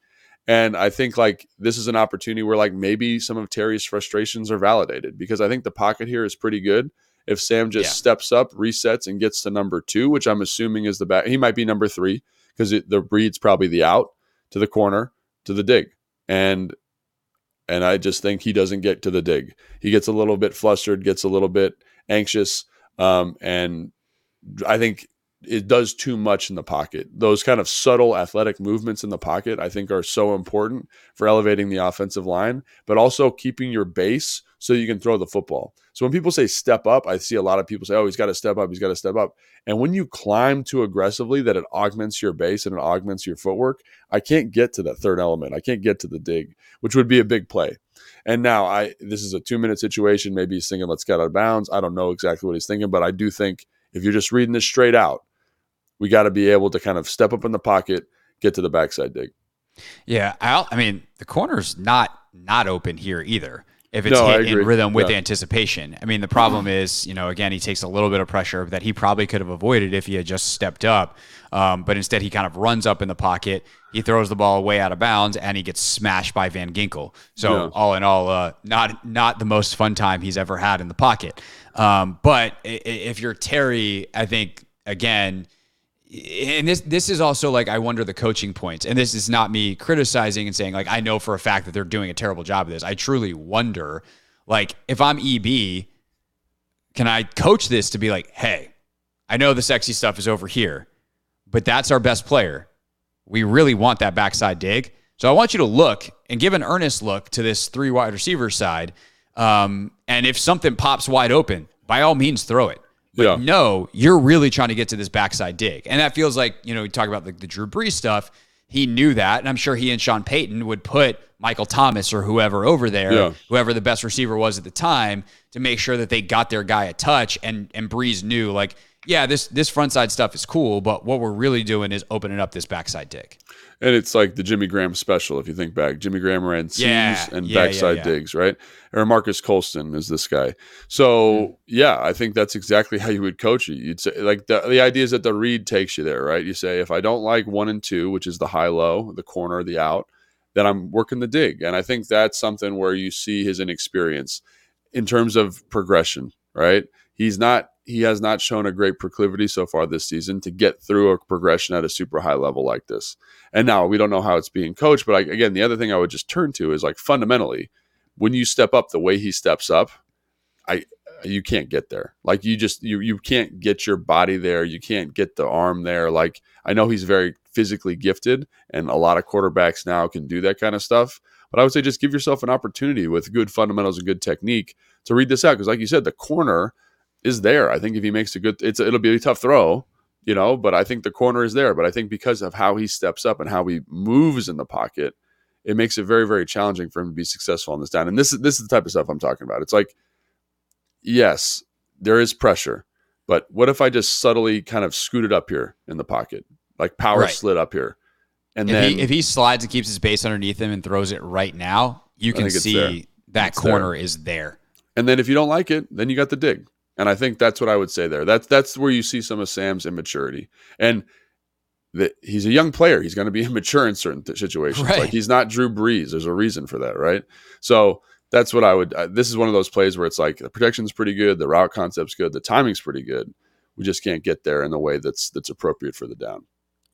And I think like this is an opportunity where like maybe some of Terry's frustrations are validated because I think the pocket here is pretty good. If Sam just Yeah. steps up, resets, and gets to number two, which I'm assuming is the back, he might be number three because the breed's probably the out to the corner to the dig, and and I just think he doesn't get to the dig. He gets a little bit flustered, gets a little bit anxious, um, and I think it does too much in the pocket. Those kind of subtle athletic movements in the pocket, I think, are so important for elevating the offensive line, but also keeping your base so you can throw the football. So when people say step up, I see a lot of people say, "Oh, he's got to step up. He's got to step up." And when you climb too aggressively, that it augments your base and it augments your footwork. I can't get to that third element. I can't get to the dig, which would be a big play. And now I this is a two minute situation. Maybe he's thinking, let's get out of bounds. I don't know exactly what he's thinking, but I do think if you're just reading this straight out, we got to be able to kind of step up in the pocket, get to the backside dig. Yeah, I'll, I mean the corner's not not open here either. If it's No, hit in rhythm with Yeah. anticipation, I mean the problem is, you know, again he takes a little bit of pressure that he probably could have avoided if he had just stepped up, um, but instead he kind of runs up in the pocket, he throws the ball way out of bounds, and he gets smashed by Van Ginkel. So Yeah. all in all, uh, not not the most fun time he's ever had in the pocket. Um, but if you're Terry, I think again and this this is also like I wonder the coaching points. And this is not me criticizing and saying like I know for a fact that they're doing a terrible job of this. I truly wonder like if I'm EB, can I coach this to be like, hey, I know the sexy stuff is over here, but that's our best player. We really want that backside dig. So I want you to look and give an earnest look to this three wide receiver side. Um, and if something pops wide open, by all means throw it. But Yeah. no, you're really trying to get to this backside dig. And that feels like, you know, we talk about the, the Drew Brees stuff. He knew that. And I'm sure he and Sean Payton would put Michael Thomas or whoever over there, Yeah. whoever the best receiver was at the time, to make sure that they got their guy a touch. And and Brees knew, like, yeah, this this front side stuff is cool, but what we're really doing is opening up this backside dig. And it's like the Jimmy Graham special, if you think back. Jimmy Graham ran C's Yeah, and yeah, backside yeah. digs, right? Or Marques Colston is this guy. So Mm-hmm. yeah, I think that's exactly how you would coach it. You'd say like the the idea is that the read takes you there, right? You say if I don't like one and two, which is the high low, the corner, the out, then I'm working the dig. And I think that's something where you see his inexperience in terms of progression, right? He's not he has not shown a great proclivity so far this season to get through a progression at a super high level like this. And now we don't know how it's being coached, but I, again, the other thing I would just turn to is like fundamentally, when you step up the way he steps up, I you can't get there. Like you just you you can't get your body there. You can't get the arm there. Like I know he's very physically gifted, and a lot of quarterbacks now can do that kind of stuff. But I would say just give yourself an opportunity with good fundamentals and good technique to read this out. Because like you said, the corner is there. I think if he makes a good, it's it'll be a tough throw, you know. But I think the corner is there. But I think because of how he steps up and how he moves in the pocket, it makes it very very challenging for him to be successful on this down. And this is this is the type of stuff I'm talking about. It's like, yes, there is pressure, but what if I just subtly kind of scooted up here in the pocket, like power Right. slid up here, and If then he if he slides and keeps his base underneath him and throws it right now, you I can see there. that It's corner is there. And then if you don't like it, then you got the dig. And I think that's what I would say there. That's that's where you see some of Sam's immaturity. And that he's a young player. He's going to be immature in certain th- situations. Right. Like he's not Drew Brees. There's a reason for that, right? So that's what I would. Uh, this is one of those plays where it's like the protection's pretty good, the route concept's good, the timing's pretty good. We just can't get there in the way that's that's appropriate for the down.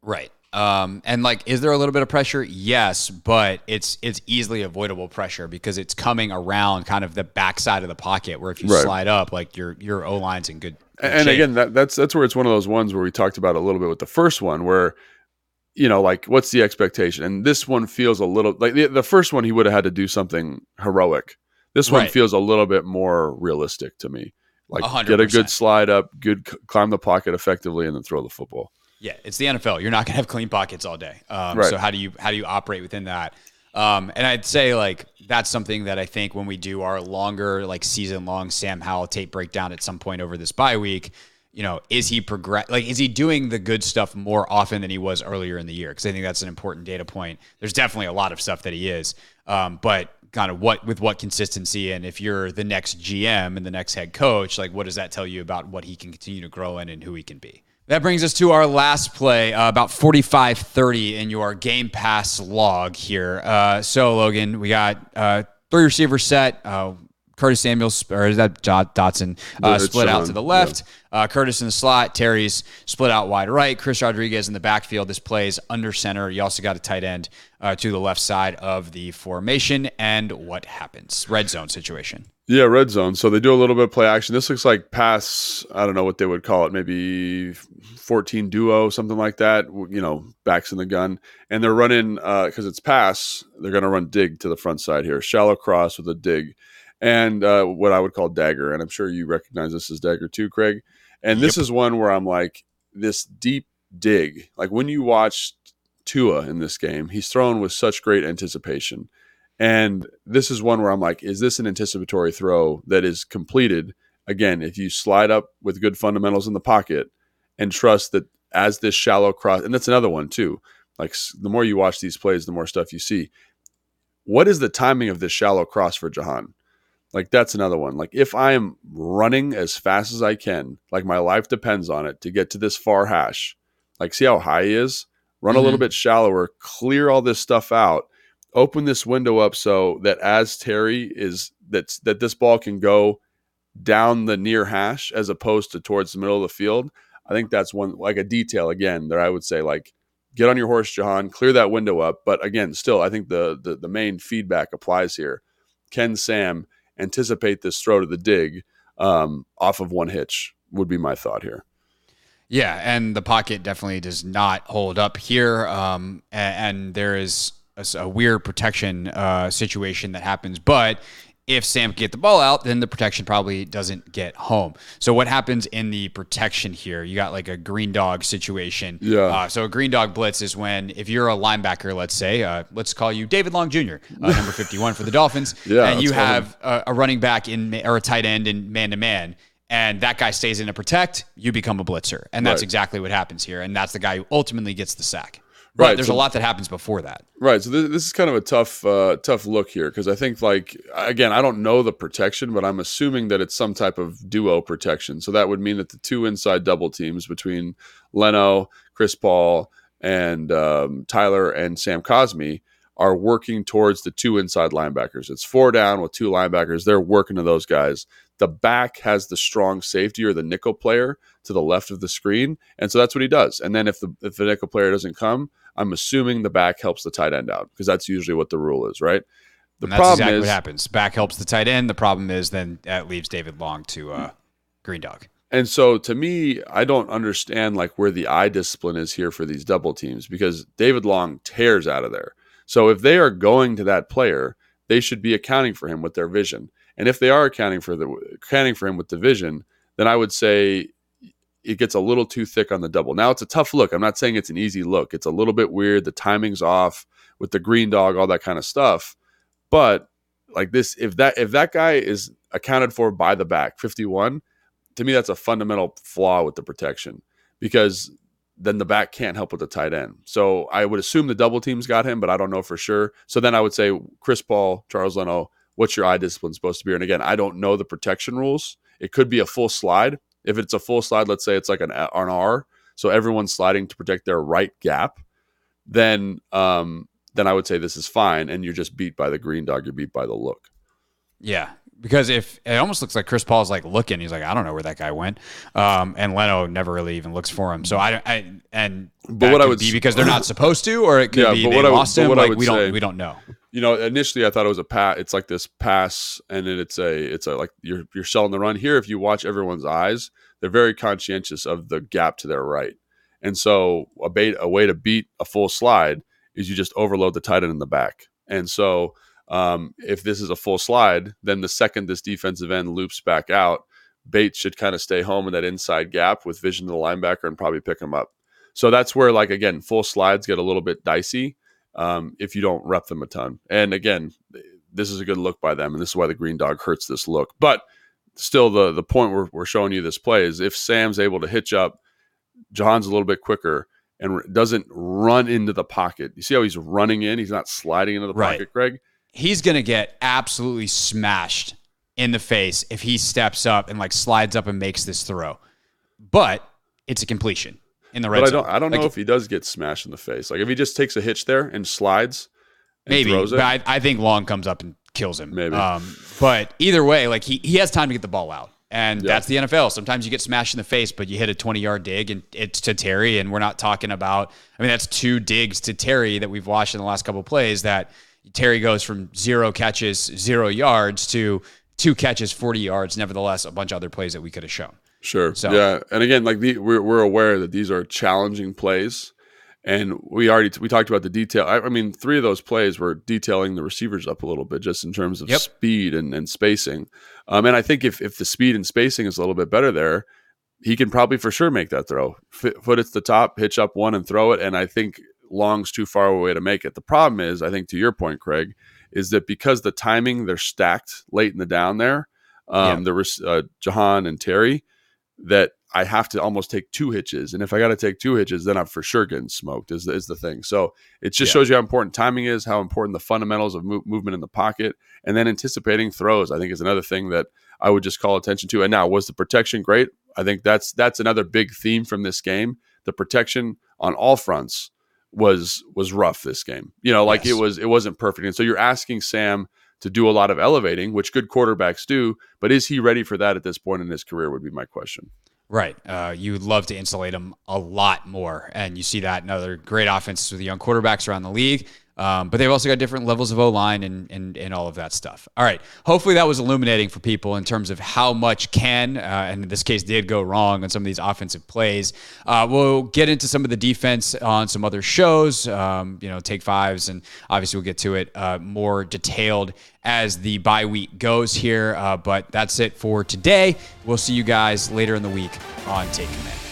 Right. Um, and like, is there a little bit of pressure? Yes, but it's it's easily avoidable pressure because it's coming around kind of the backside of the pocket where if you Right. slide up, like your your O line's in good. good and shape. again that, that's that's where it's one of those ones where we talked about a little bit with the first one where you know like what's the expectation and this one feels a little like the, the first one he would have had to do something heroic this one Right. feels a little bit more realistic to me like A hundred get a good slide up good climb the pocket effectively and then throw the football Yeah, it's the NFL. You're not going to have clean pockets all day. Um, Right. So how do you how do you operate within that? Um, and I'd say like that's something that I think when we do our longer like season long Sam Howell tape breakdown at some point over this bye week, you know, is he progress like is he doing the good stuff more often than he was earlier in the year? Because I think that's an important data point. There's definitely a lot of stuff that he is, um, but kind of what with what consistency and if you're the next GM and the next head coach, like what does that tell you about what he can continue to grow in and who he can be? That brings us to our last play, uh, about 45 30 in your Game Pass log here. Uh, so, Logan, we got uh, three receiver set. Uh, Curtis Samuels, or is that Dot- Dotson, uh, split out to the left. Uh, Curtis in the slot. Terry's split out wide right. Chris Rodriguez in the backfield. This plays under center. You also got a tight end uh, to the left side of the formation. And what happens? Red zone situation. yeah red zone so they do a little bit of play action this looks like pass i don't know what they would call it maybe 14 duo something like that you know backs in the gun and they're running because it's pass they're going to run dig to the front side here shallow cross with a dig and uh, what i would call dagger and i'm sure you recognize this as dagger too craig and this is one where i'm like this deep dig like when you watch tua in this game he's thrown with such great anticipation and this is one where I'm like, is this an anticipatory throw that is completed? Again, if you slide up with good fundamentals in the pocket and trust that as this shallow cross, and that's another one too. Like the more you watch these plays, the more stuff you see. What is the timing of this shallow cross for Jahan? Like that's another one. Like if I am running as fast as I can, like my life depends on it to get to this far hash. Like see how high he is? Run a little mm-hmm. bit shallower, clear all this stuff out open this window up so that as Terry is that's that this ball can go down the near hash as opposed to towards the middle of the field. I think that's one like a detail again that I would say like get on your horse, Jahan, clear that window up. But again, still I think the the, the main feedback applies here. Ken Sam anticipate this throw to the dig um, off of one hitch? Would be my thought here. Yeah, and the pocket definitely does not hold up here. Um, a- and, there is a, weird protection uh, situation that happens. But if Sam can get the ball out, then the protection probably doesn't get home. So what happens in the protection here? You got like a green dog situation. Yeah. Uh, so a green dog blitz is when if you're a linebacker, let's say, uh, let's call you David Long Jr., uh, number 51 for the Dolphins, Yeah, and you have a, a running back in or a tight end in man to man. And that guy stays in to protect, you become a blitzer. And that's Right. exactly what happens here. And that's the guy who ultimately gets the sack. But Right, there's so- a lot that happens before that. Right. So this, this is kind of a tough, uh, tough look here because I think, like, again, I don't know the protection, but I'm assuming that it's some type of duo protection. So that would mean that the two inside double teams between Leno, Chris Paul, and um, Tyler and Sam Cosmi are working towards the two inside linebackers. It's four down with two linebackers. They're working to those guys. The back has the strong safety or the nickel player to the left of the screen, and so that's what he does. And then if the if the nickel player doesn't come, I'm assuming the back helps the tight end out because that's usually what the rule is, right? The And that's problem exactly is what happens. Back helps the tight end. The problem is then that leaves David Long to uh, Green Dog. And so to me, I don't understand like where the eye discipline is here for these double teams because David Long tears out of there. So if they are going to that player, they should be accounting for him with their vision. And if they are accounting for the accounting for him with the vision, then I would say it gets a little too thick on the double. Now it's a tough look. I'm not saying it's an easy look. It's a little bit weird. The timing's off with the green dog, all that kind of stuff. But like this, if that if that guy is accounted for by the back, 51, to me that's a fundamental flaw with the protection because then the back can't help with the tight end. So I would assume the double teams got him, but I don't know for sure. So then I would say Chris Paul, Charles Leno, what's your eye discipline supposed to be? And again, I don't know the protection rules. It could be a full slide. If it's a full slide, let's say it's like an, an R, so everyone's sliding to protect their right gap, then um, then I would say this is fine, and you're just beat by the green dog. You're beat by the look. Yeah. Because if it almost looks like Chris Paul's like looking, he's like, I don't know where that guy went. Um, and Leno never really even looks for him. So I, I and But what I would be because they're not supposed to, or it could Yeah, be but they what I would- lost but him. Like we don't we don't know. You know initially i thought it was a pass it's like this pass and then it's a it's a like you're you're selling the run. Here if you watch everyone's eyes they're very conscientious of the gap to their right. And so a bait a way to beat a full slide is you just overload the tight end in the back. And so um, if this is a full slide then the second this defensive end loops back out Bates should kind of stay home in that inside gap with vision to the linebacker and probably pick him up. So that's where like again full slides get a little bit dicey um, if you don't rep them a ton. And again, this is a good look by them, and this is why the green dog hurts this look. But still, the the point we're, we're showing you this play is if Sam's able to hitch up, John's a little bit quicker and doesn't run into the pocket. You see how he's running in? He's not sliding into the Right. pocket, Greg. He's gonna get absolutely smashed in the face if he steps up and like slides up and makes this throw. But it's a completion in the red But I don't I don't know if he does get smashed in the face. Like if he just takes a hitch there and slides and maybe, throws it. but I, I think Long comes up and kills him. Maybe. Um, but either way, like he, he has time to get the ball out. And that's the NFL. Sometimes you get smashed in the face, but you hit a 20 yard dig and it's to Terry. And we're not talking about, I mean, that's two digs to Terry that we've watched in the last couple of plays that Terry goes from zero catches, zero yards to two catches, 40 yards. Nevertheless, a bunch of other plays that we could have shown. Sure. So- Yeah, and again, like the, we're we're aware that these are challenging plays, and we already we talked about the detail. I, I mean, three of those plays were detailing the receivers up a little bit, just in terms of Yep. speed and, and spacing. Um, and I think if if the speed and spacing is a little bit better there, he can probably for sure make that throw. F- foot at the top, hitch up one, and throw it. And I think Long's too far away to make it. The problem is, I think to your point, Craig, is that because the timing they're stacked late in the down there. Um, Yeah. There was uh, Jahan and Terry that I have to almost take two hitches. And if I got to take two hitches, then I'm for sure getting smoked. Is the, is the thing. So it just Yeah. shows you how important timing is, how important the fundamentals of mo- movement in the pocket, and then anticipating throws. I think is another thing that I would just call attention to. And now, was the protection great? I think that's that's another big theme from this game. The protection on all fronts was was rough this game. You know, like Yes. it was it wasn't perfect. And so you're asking Sam to do a lot of elevating, which good quarterbacks do. But is he ready for that at this point in his career? Would be my question. Right. Uh, you would love to insulate him a lot more. And you see that in other great offenses with young quarterbacks around the league. Um, but they've also got different levels of O line and, and and all of that stuff. All right. Hopefully that was illuminating for people in terms of how much can, uh, and in this case, did go wrong on some of these offensive plays. Uh, we'll get into some of the defense on some other shows, um, you know, take fives, and obviously we'll get to it uh, more detailed as the bye week goes here. Uh, but that's it for today. We'll see you guys later in the week on Take Command.